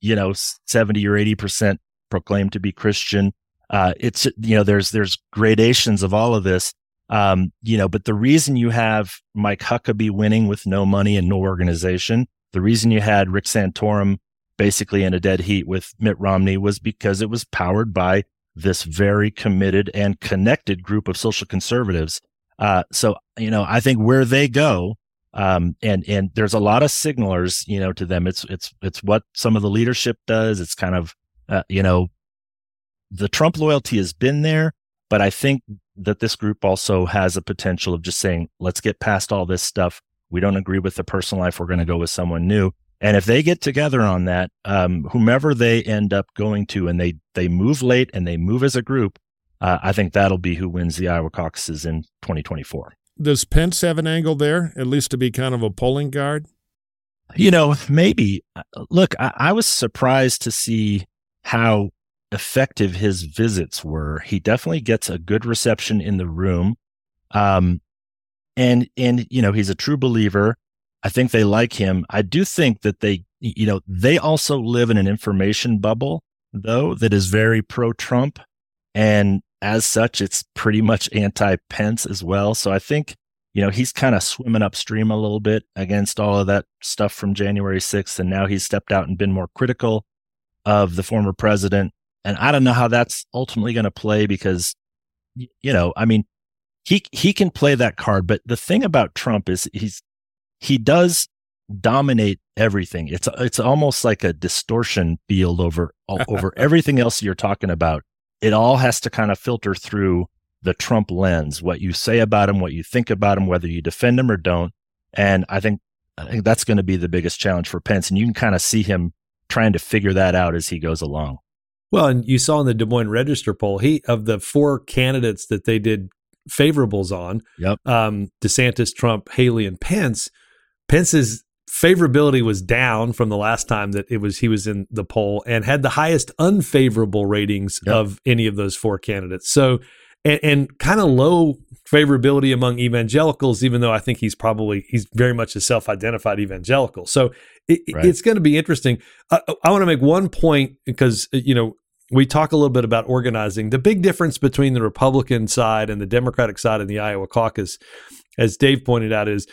you know, 70 or 80% proclaim to be Christian. Uh, it's, you know, there's, there's gradations of all of this. Um, you know, but the reason you have Mike Huckabee winning with no money and no organization, the reason you had Rick Santorum basically in a dead heat with Mitt Romney was because it was powered by this very committed and connected group of social conservatives. Uh, so, you know, I think where they go, um, and, and there's a lot of signalers, you know, to them. It's, it's, it's what some of the leadership does. It's kind of, uh, you know, the Trump loyalty has been there, but I think that this group also has a potential of just saying, let's get past all this stuff. We don't agree with the personal life. We're going to go with someone new. And if they get together on that, um, whomever they end up going to, and they they move late and they move as a group, uh, I think that'll be who wins the Iowa caucuses in 2024. Does Pence have an angle there, at least to be kind of a polling guard? You know, maybe. Uh, Look, I, I was surprised to see how effective his visits were. He definitely gets a good reception in the room. Um, and, and, you know, he's a true believer. I think they like him. I do think that they, you know, they also live in an information bubble though that is very pro Trump. And as such, it's pretty much anti Pence as well. So I think, you know, he's kind of swimming upstream a little bit against all of that stuff from January 6th. And now he's stepped out and been more critical of the former president. And I don't know how that's ultimately going to play because, you know, I mean, he, he can play that card. But the thing about Trump is he's, he does dominate everything. It's, it's almost like a distortion field over, *laughs* over everything else you're talking about. It all has to kind of filter through the Trump lens, what you say about him, what you think about him, whether you defend him or don't. And I think, I think that's going to be the biggest challenge for Pence. And you can kind of see him trying to figure that out as he goes along. Well, and you saw in the Des Moines Register poll, he of the four candidates that they did favorables on. Yep. Um, DeSantis, Trump, Haley, and Pence. Pence's favorability was down from the last time that it was he was in the poll and had the highest unfavorable ratings Yep. of any of those four candidates. So and, and kind of low favorability among evangelicals, even though I think he's probably he's very much a self-identified evangelical. So it, Right. it's going to be interesting. I, I want to make one point because you know we talk a little bit about organizing. The big difference between the Republican side and the Democratic side in the Iowa caucus, as Dave pointed out, is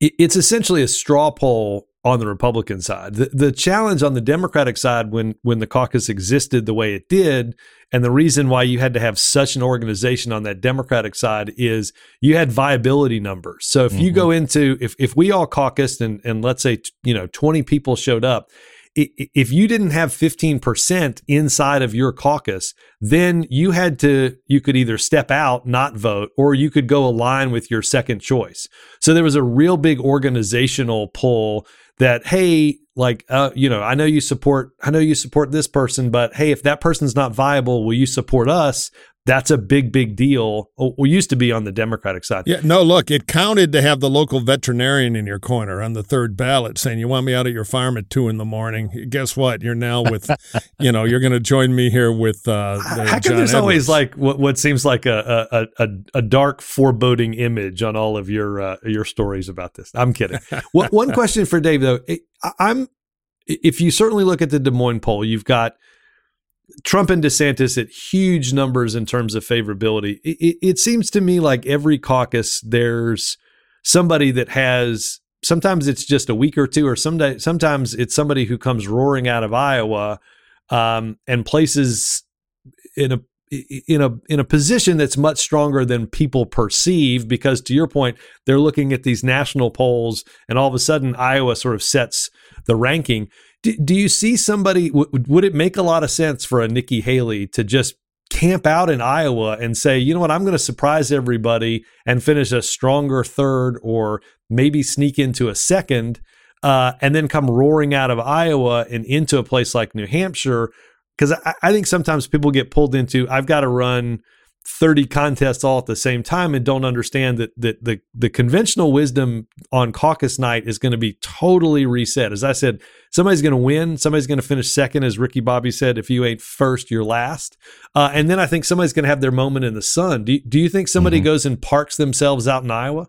it's essentially a straw poll on the Republican side. The, the challenge on the Democratic side when when the caucus existed the way it did, and the reason why you had to have such an organization on that Democratic side is you had viability numbers. So if you mm-hmm. go into if if we all caucused and and let's say you know 20 people showed up, if you didn't have 15% inside of your caucus, then you had to, you could either step out, not vote, or you could go align with your second choice. So there was a real big organizational pull that, hey, like, uh, you know, I know you support, I know you support this person, but hey, if that person's not viable, will you support us? That's a big, big deal. Or or used to be on the Democratic side. Yeah, no, look, it counted to have the local veterinarian in your corner on the third ballot saying, You want me out at your farm at two in the morning? Guess what? You're now with, *laughs* you know, you're going to join me here with uh, the How come John there's always like what, what seems like a, a a a dark foreboding image on all of your uh, your stories about this? I'm kidding. *laughs* one, one question for Dave though, I'm if you certainly look at the Des Moines poll, you've got Trump and DeSantis at huge numbers in terms of favorability. It, it, it seems to me like every caucus there's somebody that has. Sometimes it's just a week or two, or some sometimes it's somebody who comes roaring out of Iowa um, and places in a in a in a position that's much stronger than people perceive because to your point they're looking at these national polls and all of a sudden Iowa sort of sets the ranking do, do you see somebody w- would it make a lot of sense for a Nikki Haley to just camp out in Iowa and say you know what? I'm going to surprise everybody and finish a stronger third or maybe sneak into a second uh, and then come roaring out of Iowa and into a place like New Hampshire? Because I, I think sometimes people get pulled into I've got to run 30 contests all at the same time and don't understand that that the the conventional wisdom on caucus night is going to be totally reset. As I said, somebody's going to win, somebody's going to finish second, as Ricky Bobby said. If you ain't first, you're last. Uh, and then I think somebody's going to have their moment in the sun. Do do you think somebody Mhm. goes and parks themselves out in Iowa?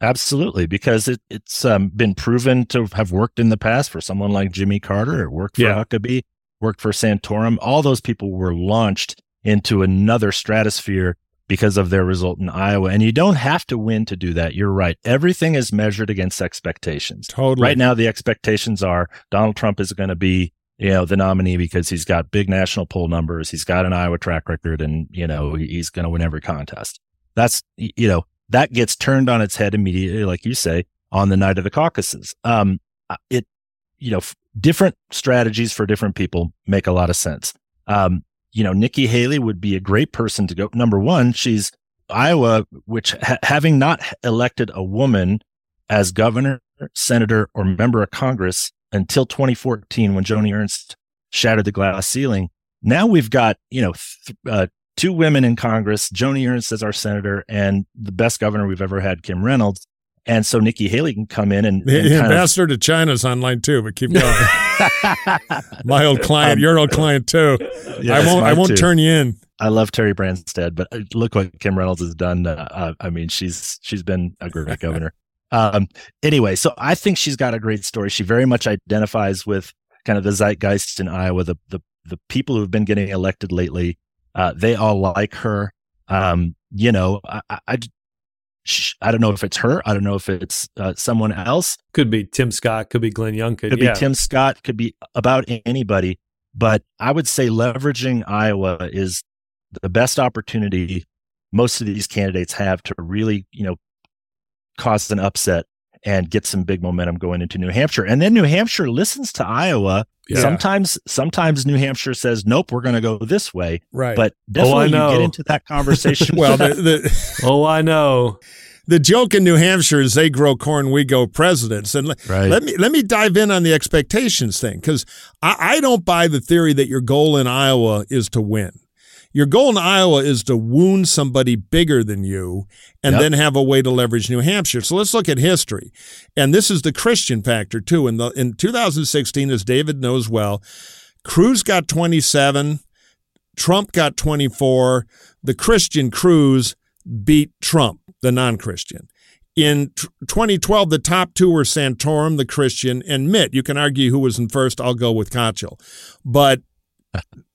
Absolutely, because it, it's um, been proven to have worked in the past for someone like Jimmy Carter. It worked for Yeah. Huckabee, worked for Santorum. All those people were launched into another stratosphere because of their result in Iowa. And you don't have to win to do that. You're right. Everything is measured against expectations. Totally. Right now, the expectations are Donald Trump is going to be, you know, the nominee because he's got big national poll numbers. He's got an Iowa track record and, you know, he's going to win every contest. That's, you know, that gets turned on its head immediately, like you say, on the night of the caucuses. Um, it, you know, f- different strategies for different people make a lot of sense. Um, you know, Nikki Haley would be a great person to go. Number one, she's Iowa, which ha- having not elected a woman as governor, senator, or member of Congress until 2014, when Joni Ernst shattered the glass ceiling. Now we've got, you know, th- uh, two women in Congress, Joni Ernst as our senator, and the best governor we've ever had, Kim Reynolds. And so Nikki Haley can come in and, The and of- ambassador to China's online too, but keep going. *laughs* My old client, your old client too. Yeah, I won't. I won't too. turn you in. I love Terry Branstad, but uh, look what Kim Reynolds has done. Uh, uh, I mean, she's she's been a great governor. *laughs* Um, anyway, so I think she's got a great story. She very much identifies with kind of the zeitgeist in Iowa. The the the people who've been getting elected lately, uh, they all like her. Um, you know, I, I, I don't know if it's her. I don't know if it's uh, someone else. Could be Tim Scott, could be Glenn Young, could, Could yeah. be Tim Scott. Could be about anybody. But I would say leveraging Iowa is the best opportunity most of these candidates have to really, you know, cause an upset and get some big momentum going into New Hampshire. And then New Hampshire listens to Iowa. Yeah. Sometimes, sometimes New Hampshire says, "Nope, we're going to go this way." Right. But Oh, I definitely, you get into that *laughs* conversation. well, the, the *laughs* Oh, I know. the joke in New Hampshire is they grow corn, we go presidents. And Right. let me let me dive in on the expectations thing because I, I don't buy the theory that your goal in Iowa is to win. Your goal in Iowa is to wound somebody bigger than you and Yep. then have a way to leverage New Hampshire. So let's look at history. And this is the Christian factor too. In the in 2016, as David knows well, Cruz got 27, Trump got 24. The Christian Cruz beat Trump, the non-Christian. In 2012, the top two were Santorum, the Christian, and Mitt. You can argue who was in first. I'll go with Kochel. But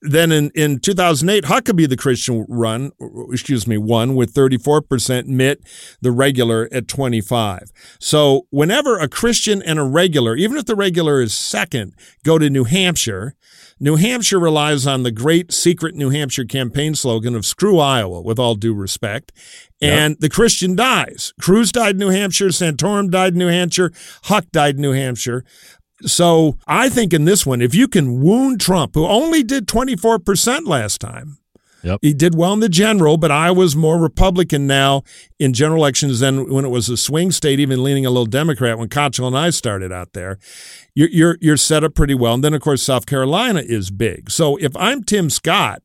then in, in 2008, Huckabee, the Christian run, excuse me, won with 34%, Mitt, the regular, at 25. So whenever a Christian and a regular, even if the regular is second, go to New Hampshire, New Hampshire relies on the great secret New Hampshire campaign slogan of screw Iowa, with all due respect. And the Christian dies. Cruz died in New Hampshire. Santorum died in New Hampshire. Huck died in New Hampshire. So I think in this one, if you can wound Trump, who only did 24% last time, Yep. he did well in the general, but Iowa's more Republican now in general elections than when it was a swing state, even leaning a little Democrat when Kochel and I started out there. You're, you're, you're set up pretty well. And then, of course, South Carolina is big. So if I'm Tim Scott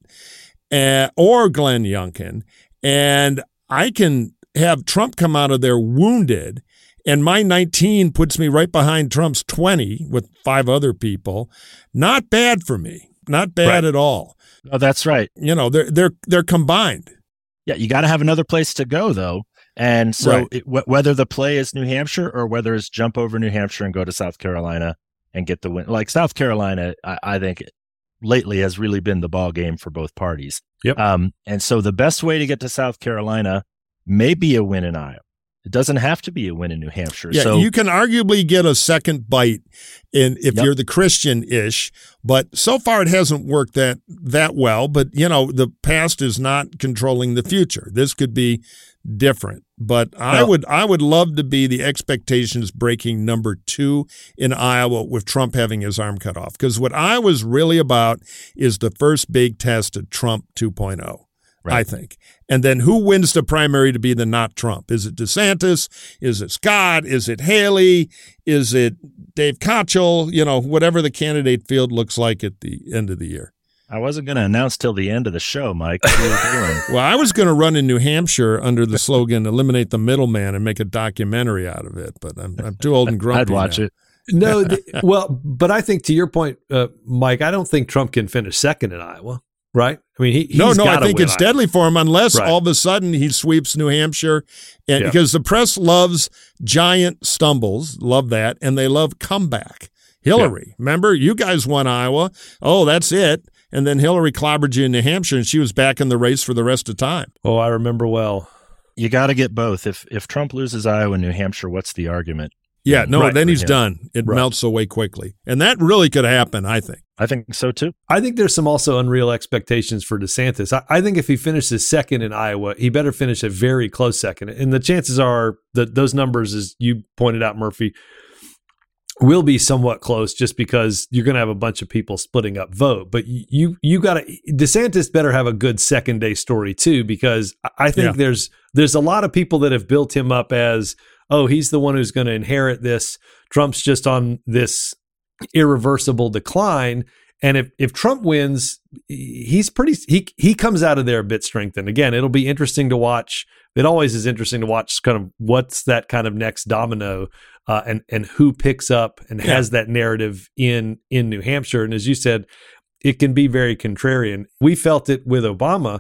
uh, or Glenn Youngkin, and I can have Trump come out of there wounded, and my 19 puts me right behind Trump's 20 with five other people. Not bad for me. Not bad Right. at all. Oh, that's right. You know, they're they're they're combined. Yeah, you got to have another place to go though. And so Right. it, wh- whether the play is New Hampshire or whether it's jump over New Hampshire and go to South Carolina and get the win. Like South Carolina, I, I think lately has really been the ball game for both parties. Yep. Um, and so the best way to get to South Carolina may be a win in Iowa. It doesn't have to be a win in New Hampshire. Yeah, so you can arguably get a second bite in if Yep. you're the Christian-ish, but so far it hasn't worked that that well. But you know, the past is not controlling the future. This could be different. But I Well- would I would love to be the expectations breaking number two in Iowa with Trump having his arm cut off. Because what I was really about is the first big test of Trump 2.0. I think. And then who wins the primary to be the not Trump? Is it DeSantis? Is it Scott? Is it Haley? Is it Dave Kochel? You know, whatever the candidate field looks like at the end of the year. I wasn't going to announce till the end of the show, Mike. What are you doing? *laughs* Well, I was going to run in New Hampshire under the slogan "Eliminate the middleman" and make a documentary out of it, but I'm, I'm too old and grumpy. I'd watch now. it. No, *laughs* the, well, but I think to your point, uh, Mike, I don't think Trump can finish second in Iowa, right? I mean, he he's no, no, I think win it's Iowa. deadly for him unless Right. all of a sudden he sweeps New Hampshire, and Yeah. because the press loves giant stumbles, love that, and they love comeback. Hillary, remember you guys won Iowa? Oh, that's it. And then Hillary clobbered you in New Hampshire, and she was back in the race for the rest of time. Oh, I remember well. You got to get both. If if Trump loses Iowa and New Hampshire, what's the argument? Yeah, no, Right. then he's Yeah. done. It Right. melts away quickly, and that really could happen. I think. I think so too. I think there's some also unreal expectations for DeSantis. I, I think if he finishes second in Iowa, he better finish a very close second. And the chances are that those numbers, as you pointed out, Murphy, will be somewhat close just because you're going to have a bunch of people splitting up vote. But you you got to DeSantis better have a good second day story too because I- think Yeah. there's there's a lot of people that have built him up as oh he's the one who's going to inherit this. Trump's just on this irreversible decline. And if, if Trump wins, he's pretty he he comes out of there a bit strengthened. Again, it'll be interesting to watch. It always is interesting to watch kind of what's that kind of next domino uh, and and who picks up and Yeah. has that narrative in in New Hampshire. And as you said, it can be very contrarian. We felt it with Obama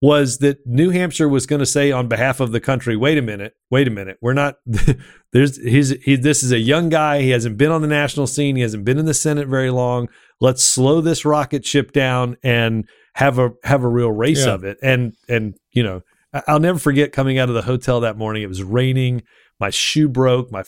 was that New Hampshire was going to say on behalf of the country, wait a minute, wait a minute, we're not. *laughs* there's he's he, this is a young guy. He hasn't been on the national scene. He hasn't been in the Senate very long. Let's slow this rocket ship down and have a have a real race Yeah. of it. And and you know, I'll never forget coming out of the hotel that morning. It was raining. My shoe broke. My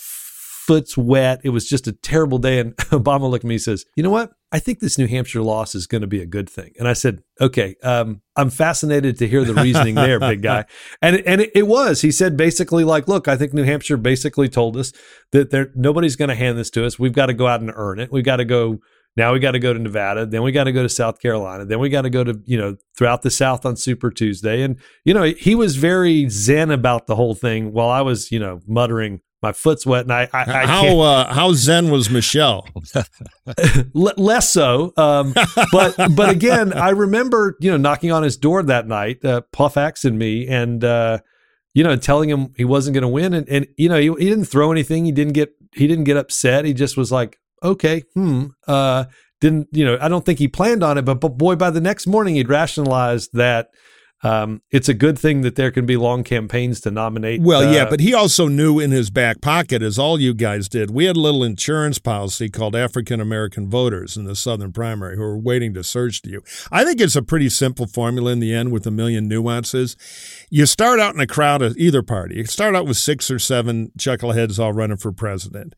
foot's wet. It was just a terrible day. And *laughs* Obama looked at me and says, You know what? I think this New Hampshire loss is going to be a good thing. And I said, Okay, um, I'm fascinated to hear the reasoning there, big guy. *laughs* And and it, it was. He said basically like, look, I think New Hampshire basically told us that there nobody's going to hand this to us. We've got to go out and earn it. We've got to go now we got to go to Nevada, then we got to go to South Carolina, then we got to go to, you know, throughout the South on Super Tuesday. And, you know, he was very zen about the whole thing while I was, you know, muttering, my foot's wet, and I, I, I how uh, how zen was Michelle? *laughs* L- less so, um, but but again, I remember you know knocking on his door that night, uh, Puffax and me, and uh, you know telling him he wasn't going to win, and, and you know he, he didn't throw anything, he didn't get he didn't get upset, he just was like, okay, hmm, uh, didn't you know? I don't think he planned on it, but, but boy, by the next morning he'd rationalized that um, it's a good thing that there can be long campaigns to nominate. Well, uh, yeah, but he also knew in his back pocket, as all you guys did, we had a little insurance policy called African American voters in the Southern primary who were waiting to surge to you. I think it's a pretty simple formula in the end with a million nuances. You start out in a crowd of either party. You start out with six or seven chuckleheads all running for president.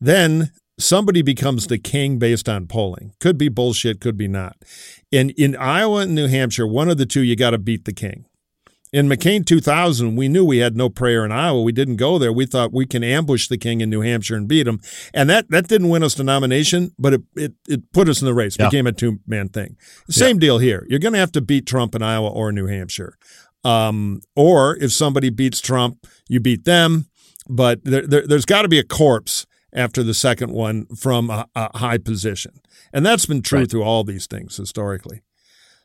Then somebody becomes the king based on polling. Could be bullshit, could be not. In in Iowa and New Hampshire, one of the two you got to beat the king. In McCain 2000, we knew we had no prayer in Iowa. We didn't go there. We thought we can ambush the king in New Hampshire and beat him. And that, that didn't win us the nomination, but it, it, it put us in the race. Yeah. became a two man thing. Same deal here. You're going to have to beat Trump in Iowa or New Hampshire. Um, or if somebody beats Trump, you beat them. But there, there, there's got to be a corpse after the second one from a, a high position. And that's been true Right. through all these things historically.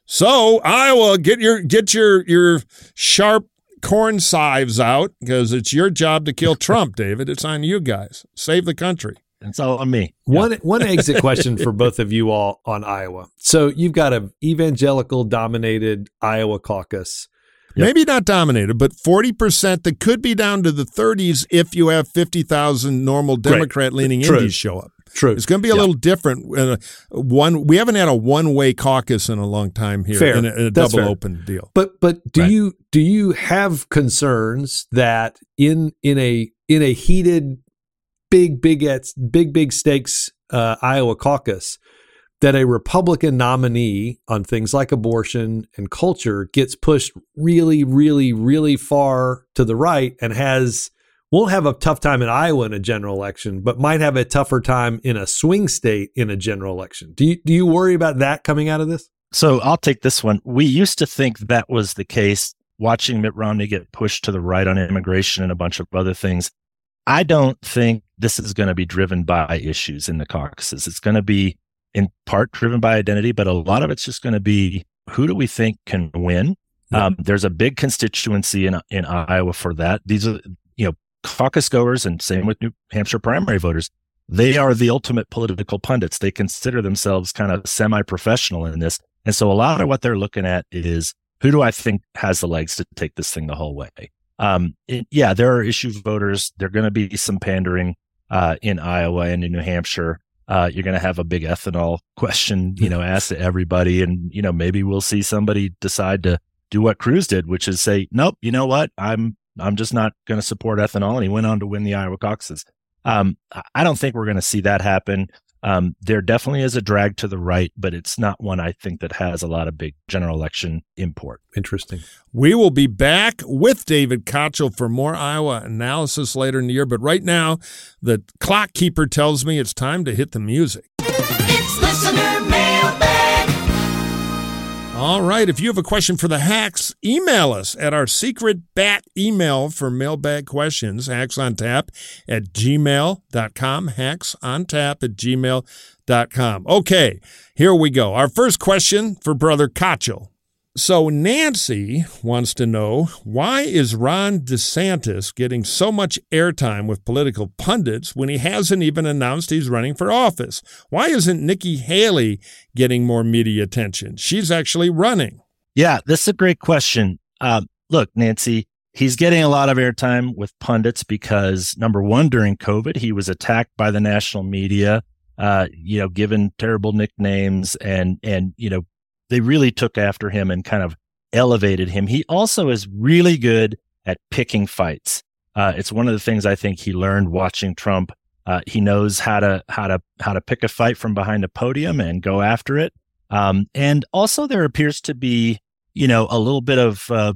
So Iowa, get your get your your sharp corn scythes out because it's your job to kill *laughs* Trump, David. It's on you guys. Save the country. It's all on me. One one exit question for *laughs* both of you all on Iowa. So you've got a evangelical dominated Iowa caucus. Yep. Maybe not dominated, but 40% that could be down to the 30s if you have 50,000 normal Democrat leaning indies show up. True. It's going to be a little different. Uh, one, we haven't had a one-way caucus in a long time here Fair. in a, in a double fair. open deal. But but do Right. you do you have concerns that in in a in a heated big big at big big stakes uh, Iowa caucus that a Republican nominee on things like abortion and culture gets pushed really really really far to the right and has won't have a tough time in Iowa in a general election, but might have a tougher time in a swing state in a general election. Do you do you worry about that coming out of this? So I'll take this one. We used to think that was the case, watching Mitt Romney get pushed to the right on immigration and a bunch of other things. I don't think this is going to be driven by issues in the caucuses. It's going to be in part driven by identity, but a lot of it's just going to be who do we think can win? Yeah. Um, there's a big constituency in in Iowa for that. These are you know caucus goers, and same with New Hampshire primary voters. They are the ultimate political pundits. They consider themselves kind of semi-professional in this, and so a lot of what they're looking at is who do I think has the legs to take this thing the whole way. Um, it- yeah, there are issue voters. There are going to be some pandering uh, in Iowa and in New Hampshire. Uh, you're going to have a big ethanol question, you know, asked to everybody, and you know maybe we'll see somebody decide to do what Cruz did, which is say, nope, you know what, I'm I'm just not going to support ethanol, and he went on to win the Iowa caucuses. Um, I- I don't think we're going to see that happen. Um, there definitely is a drag to the right, but it's not one I think that has a lot of big general election import. Interesting. We will be back with David Kochel for more Iowa analysis later in the year. But right now, the clock keeper tells me it's time to hit the music. All right. If you have a question for the hacks, email us at our secret bat email for mailbag questions, hacks on tap at gmail.com, hacks on tap at gmail.com. Okay, here we go. Our first question for Brother Kochel. So Nancy wants to know why is Ron DeSantis getting so much airtime with political pundits when he hasn't even announced he's running for office? Why isn't Nikki Haley getting more media attention? She's actually running. Yeah, this is a great question. Um, look, Nancy, he's getting a lot of airtime with pundits because number one, during COVID, he was attacked by the national media, uh, you know, given terrible nicknames and, and, you know, they really took after him and kind of elevated him. He also is really good at picking fights. Uh, it's one of the things I think he learned watching Trump. Uh, he knows how to, how to, how to pick a fight from behind a podium and go after it. Um, and also there appears to be, you know, a little bit of uh,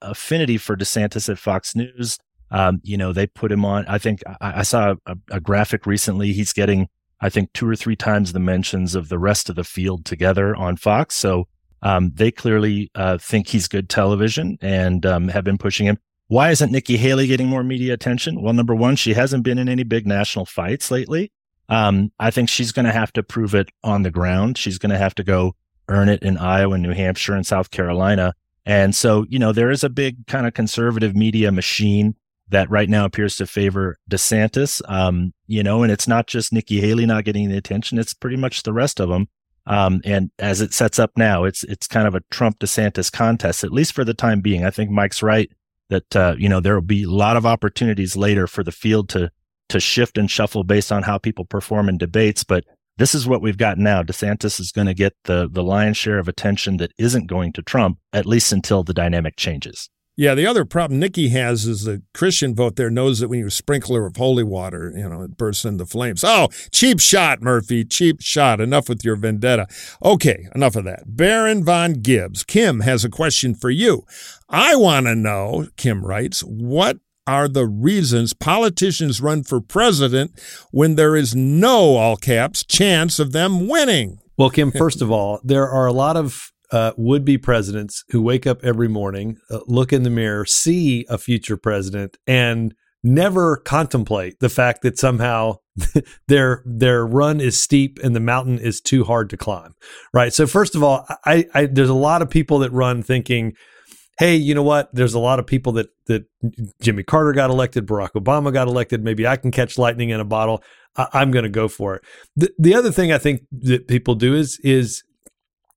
affinity for DeSantis at Fox News. Um, you know, they put him on. I think I, I saw a, a graphic recently. He's getting, I think, two or three times the mentions of the rest of the field together on Fox. So um, they clearly uh, think he's good television and um, have been pushing him. Why isn't Nikki Haley getting more media attention? Well, number one, she hasn't been in any big national fights lately. Um, I think she's going to have to prove it on the ground. She's going to have to go earn it in Iowa, and New Hampshire, and South Carolina. And so, you know, there is a big kind of conservative media machine that right now appears to favor DeSantis. Um, you know, and it's not just Nikki Haley not getting the attention; it's pretty much the rest of them. Um, and as it sets up now, it's it's kind of a Trump DeSantis contest, at least for the time being. I think Mike's right that uh, you know there will be a lot of opportunities later for the field to to shift and shuffle based on how people perform in debates, but this is what we've got now. DeSantis is going to get the the lion's share of attention that isn't going to Trump, at least until the dynamic changes. Yeah, the other problem Nikki has is the Christian vote there knows that when you sprinkler of holy water, you know, it bursts into flames. Oh, cheap shot, Murphy, cheap shot. Enough with your vendetta. Okay, enough of that. Baron von Gibbs. Kim has a question for you. I want to know, Kim writes, what are the reasons politicians run for president when there is no, all caps, chance of them winning? Well, Kim, first of all, there are a lot of uh, would be presidents who wake up every morning, uh, look in the mirror, see a future president, and never contemplate the fact that somehow *laughs* their their run is steep and the mountain is too hard to climb. Right. So first of all, I, I there's a lot of people that run thinking, hey, you know what? There's a lot of people that that Jimmy Carter got elected, Barack Obama got elected. Maybe I can catch lightning in a bottle. I, am going to go for it. The, the other thing I think that people do is is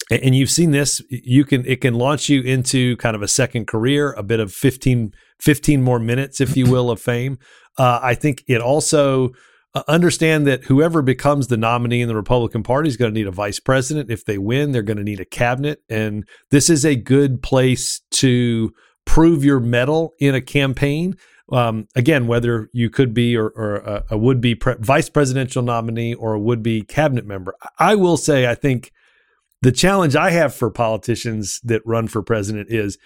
and you've seen this you can it can launch you into kind of a second career a bit of 15 15 more minutes if you *clears throat* will of fame. Uh, i think it also uh, understand that whoever becomes the nominee in the republican party is going to need a vice president. If they win they're going to need a cabinet. And this is a good place to prove your mettle in a campaign. Um, again, whether you could be or, or a, a would be pre- vice presidential nominee or a would be cabinet member, I will say I think the challenge I have for politicians that run for president is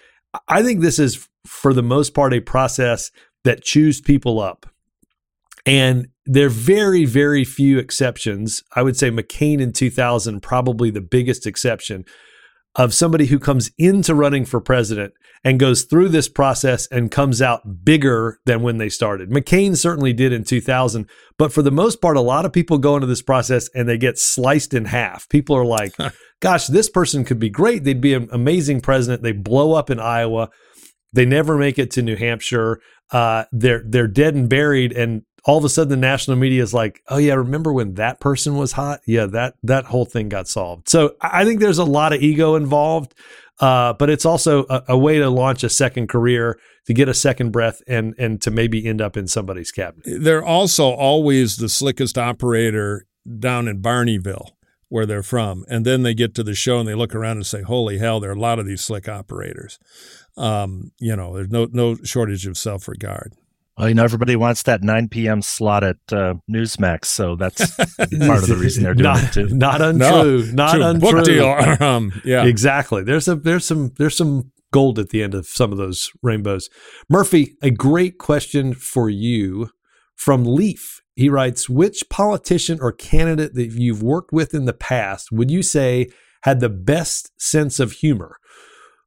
I think this is, for the most part, a process that chews people up. And there are very, very few exceptions. I would say McCain in 2000, probably the biggest exception of somebody who comes into running for president and goes through this process and comes out bigger than when they started. McCain certainly did in 2000, but for the most part, a lot of people go into this process and they get sliced in half. People are like, *laughs* gosh, this person could be great. They'd be an amazing president. They blow up in Iowa. They never make it to New Hampshire. Uh, they're they're dead and buried, and all of a sudden the national media is like, oh yeah, remember when that person was hot? Yeah, that that whole thing got solved. So I think there's a lot of ego involved, uh, but it's also a, a, way to launch a second career, to get a second breath, and and to maybe end up in somebody's cabinet. They're also always the slickest operator down in Barneyville. Where they're from, and then they get to the show and they look around and say, "Holy hell!" There are a lot of these slick operators. Um, you know, there's no no shortage of self regard. Well, you know, everybody wants that 9 p.m. slot at uh, Newsmax, so that's *laughs* part of the reason they're doing not, it too. Not untrue. No, not true. untrue. Book deal. um, yeah, exactly. There's a there's some there's some gold at the end of some of those rainbows. Murphy, a great question for you from Leaf. He writes, which politician or candidate that you've worked with in the past would you say had the best sense of humor?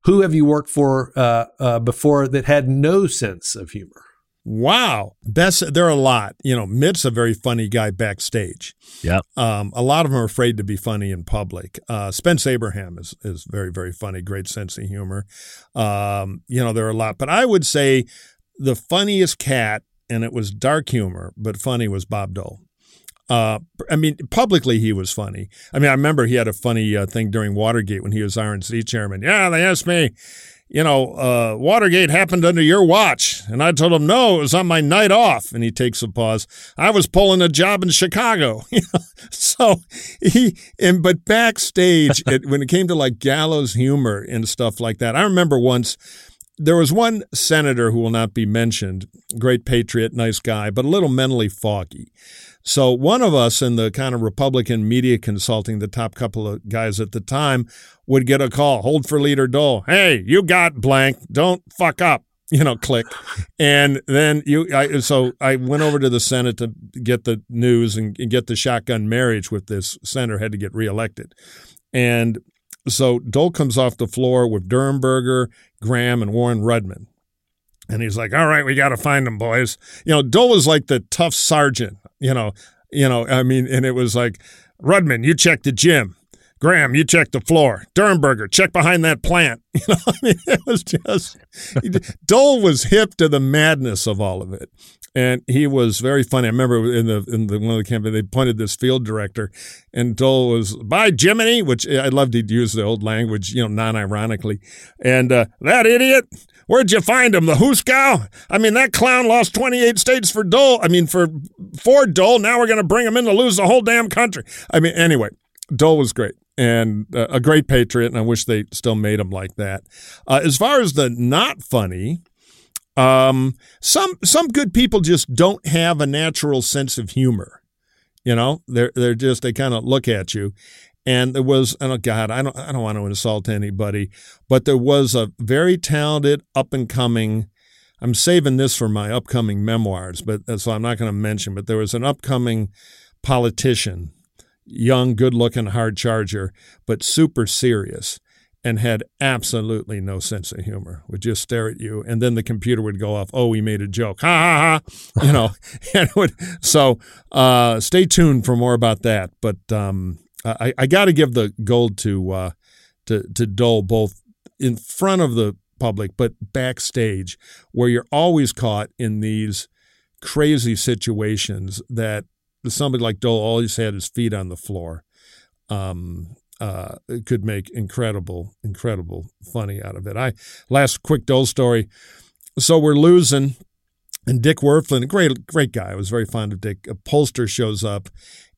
Who have you worked for uh, uh, before that had no sense of humor? Wow. Best there are a lot. You know, Mitt's a very funny guy backstage. Yeah. Um, a lot of them are afraid to be funny in public. Uh, Spence Abraham is is very, very funny, great sense of humor. Um, you know, there are a lot. But I would say the funniest cat, and it was dark humor, but funny was Bob Dole. Uh, I mean, publicly he was funny. I mean, I remember he had a funny uh, thing during Watergate when he was RNC chairman. Yeah, they asked me, you know, uh, Watergate happened under your watch. And I told him, no, it was on my night off. And he takes a pause. I was pulling a job in Chicago. *laughs* so he, and, but backstage, it, when it came to like gallows humor and stuff like that, I remember once there was one senator who will not be mentioned, great patriot, nice guy, but a little mentally foggy. So one of us in the kind of Republican media consulting, the top couple of guys at the time, would get a call, hold for leader Dole. Hey, you got blank. Don't fuck up. You know, click. And then you, I, so I went over to the Senate to get the news and, and get the shotgun marriage with this senator had to get reelected. And so Dole comes off the floor with Durenberger, Gramm, and Warren Rudman. And he's like, "All right, we got to find them, boys." You know, Dole was like the tough sergeant. You know, you know. I mean, and it was like, Rudman, you check the gym. Gramm, you check the floor. Durenberger, check behind that plant. *laughs* You know, I mean, it was just *laughs* Dole was hip to the madness of all of it, and he was very funny. I remember in the in the one of the campaign they appointed this field director, and Dole was by Jiminy, which I loved. He'd use the old language, you know, non-ironically, and uh, that idiot. Where'd you find him? The Hooskow? I mean, that clown lost 28 states for Dole. I mean, for for Dole. Now we're going to bring him in to lose the whole damn country. I mean, anyway, Dole was great and uh, a great patriot, and I wish they still made him like that. Uh, as far as the not funny, um, some some good people just don't have a natural sense of humor. You know, they're they're just they kind of look at you. And there was, oh God, I don't, I don't want to insult anybody, but there was a very talented, up and coming. I'm saving this for my upcoming memoirs, but so I'm not going to mention. But there was an upcoming politician, young, good-looking, hard charger, but super serious, and had absolutely no sense of humor. Would just stare at you, and then the computer would go off. Oh, we made a joke, ha ha ha! You know, *laughs* and would. So, uh, stay tuned for more about that. But um, I, I got to give the gold to uh, to to Dole both in front of the public, but backstage, where you're always caught in these crazy situations that somebody like Dole always had his feet on the floor. Um, uh, could make incredible, incredible funny out of it. I last quick Dole story. So we're losing, and Dick Wirthlin, a great, great guy. I was very fond of Dick. A pollster shows up,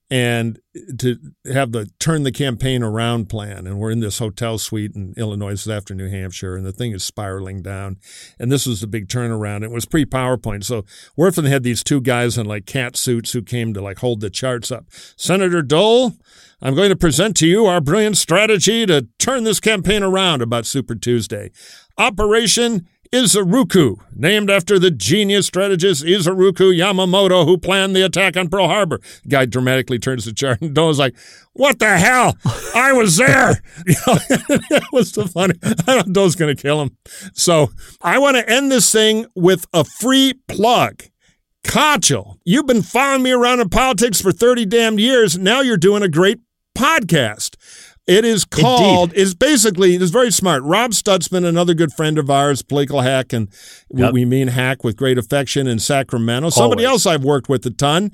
and to have the turn the campaign around plan. And we're in this hotel suite in Illinois, after New Hampshire, and the thing is spiraling down. And this was the big turnaround. It was pre PowerPoint. So Wirthlin had these two guys in like cat suits who came to like hold the charts up. Senator Dole, I'm going to present to you our brilliant strategy to turn this campaign around about Super Tuesday. Operation Isoroku, named after the genius strategist Isoroku Yamamoto who planned the attack on Pearl Harbor. Guy dramatically turns and Dole's like, What the hell? I was there. *laughs* it *laughs* was so funny. I know Dole's going to kill him. So I want to end this thing with a free plug. Kochel, you've been following me around in politics for 30 damn years. Now you're doing a great podcast. It is called, it's basically, it's very smart. Rob Stutzman, another good friend of ours, political hack, and Yep. we mean hack with great affection in Sacramento. Somebody else I've worked with a ton.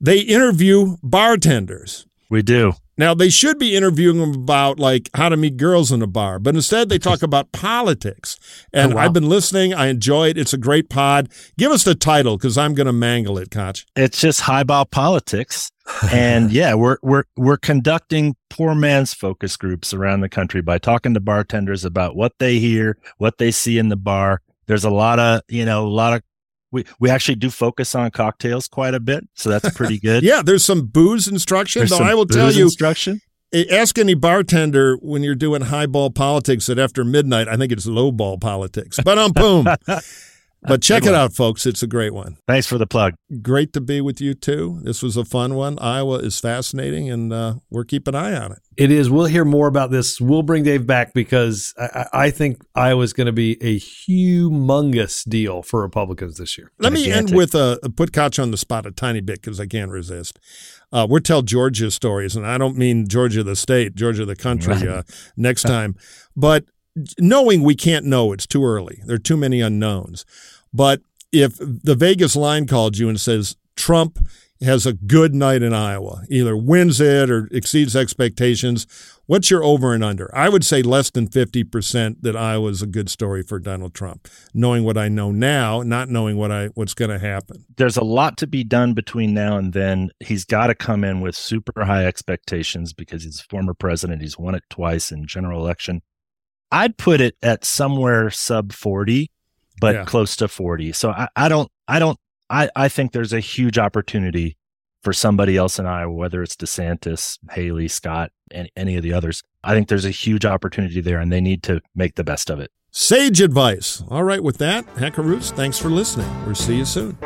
They interview bartenders. We do. Now, they should be interviewing them about like how to meet girls in a bar, but instead they talk about *laughs* politics. And Oh, wow. I've been listening. I enjoy it. It's a great pod. Give us the title because I'm going to mangle it, Koch. It's just highball politics. And yeah, we're we're we're conducting poor man's focus groups around the country by talking to bartenders about what they hear, what they see in the bar. There's a lot of, you know, a lot of we we actually do focus on cocktails quite a bit, so that's pretty *laughs* good. Yeah, there's some booze instruction, There's though I will tell you, instruction. ask any bartender when you're doing highball politics that after midnight, I think it's low ball politics. But um, boom. *laughs* But check it one. out, folks. It's a great one. Thanks for the plug. Great to be with you too. This was a fun one. Iowa is fascinating, and uh, we're keeping an eye on it. It is. We'll hear more about this. We'll bring Dave back because I, I I think Iowa's going to be a humongous deal for Republicans this year. Let me end Gigantic. with a, put Koch on the spot a tiny bit because I can't resist. Uh, we'll tell Georgia stories, and I don't mean Georgia the state, Georgia the country Right. uh, next time. But knowing we can't know, it's too early. There are too many unknowns. But if the Vegas line called you and says Trump has a good night in Iowa, either wins it or exceeds expectations, what's your over and under? I would say less than 50% that Iowa's a good story for Donald Trump, knowing what I know now, not knowing what I what's going to happen. there's a lot to be done between now and then. He's got to come in with super high expectations because he's a former president. He's won it twice in general election. I'd put it at somewhere sub 40, but Yeah. close to 40. So I, I don't, I don't, I, I think there's a huge opportunity for somebody else in Iowa, whether it's DeSantis, Haley, Scott, and any of the others. I think there's a huge opportunity there and they need to make the best of it. Sage advice. All right, with that, Hacker Roots, thanks for listening. We'll see you soon.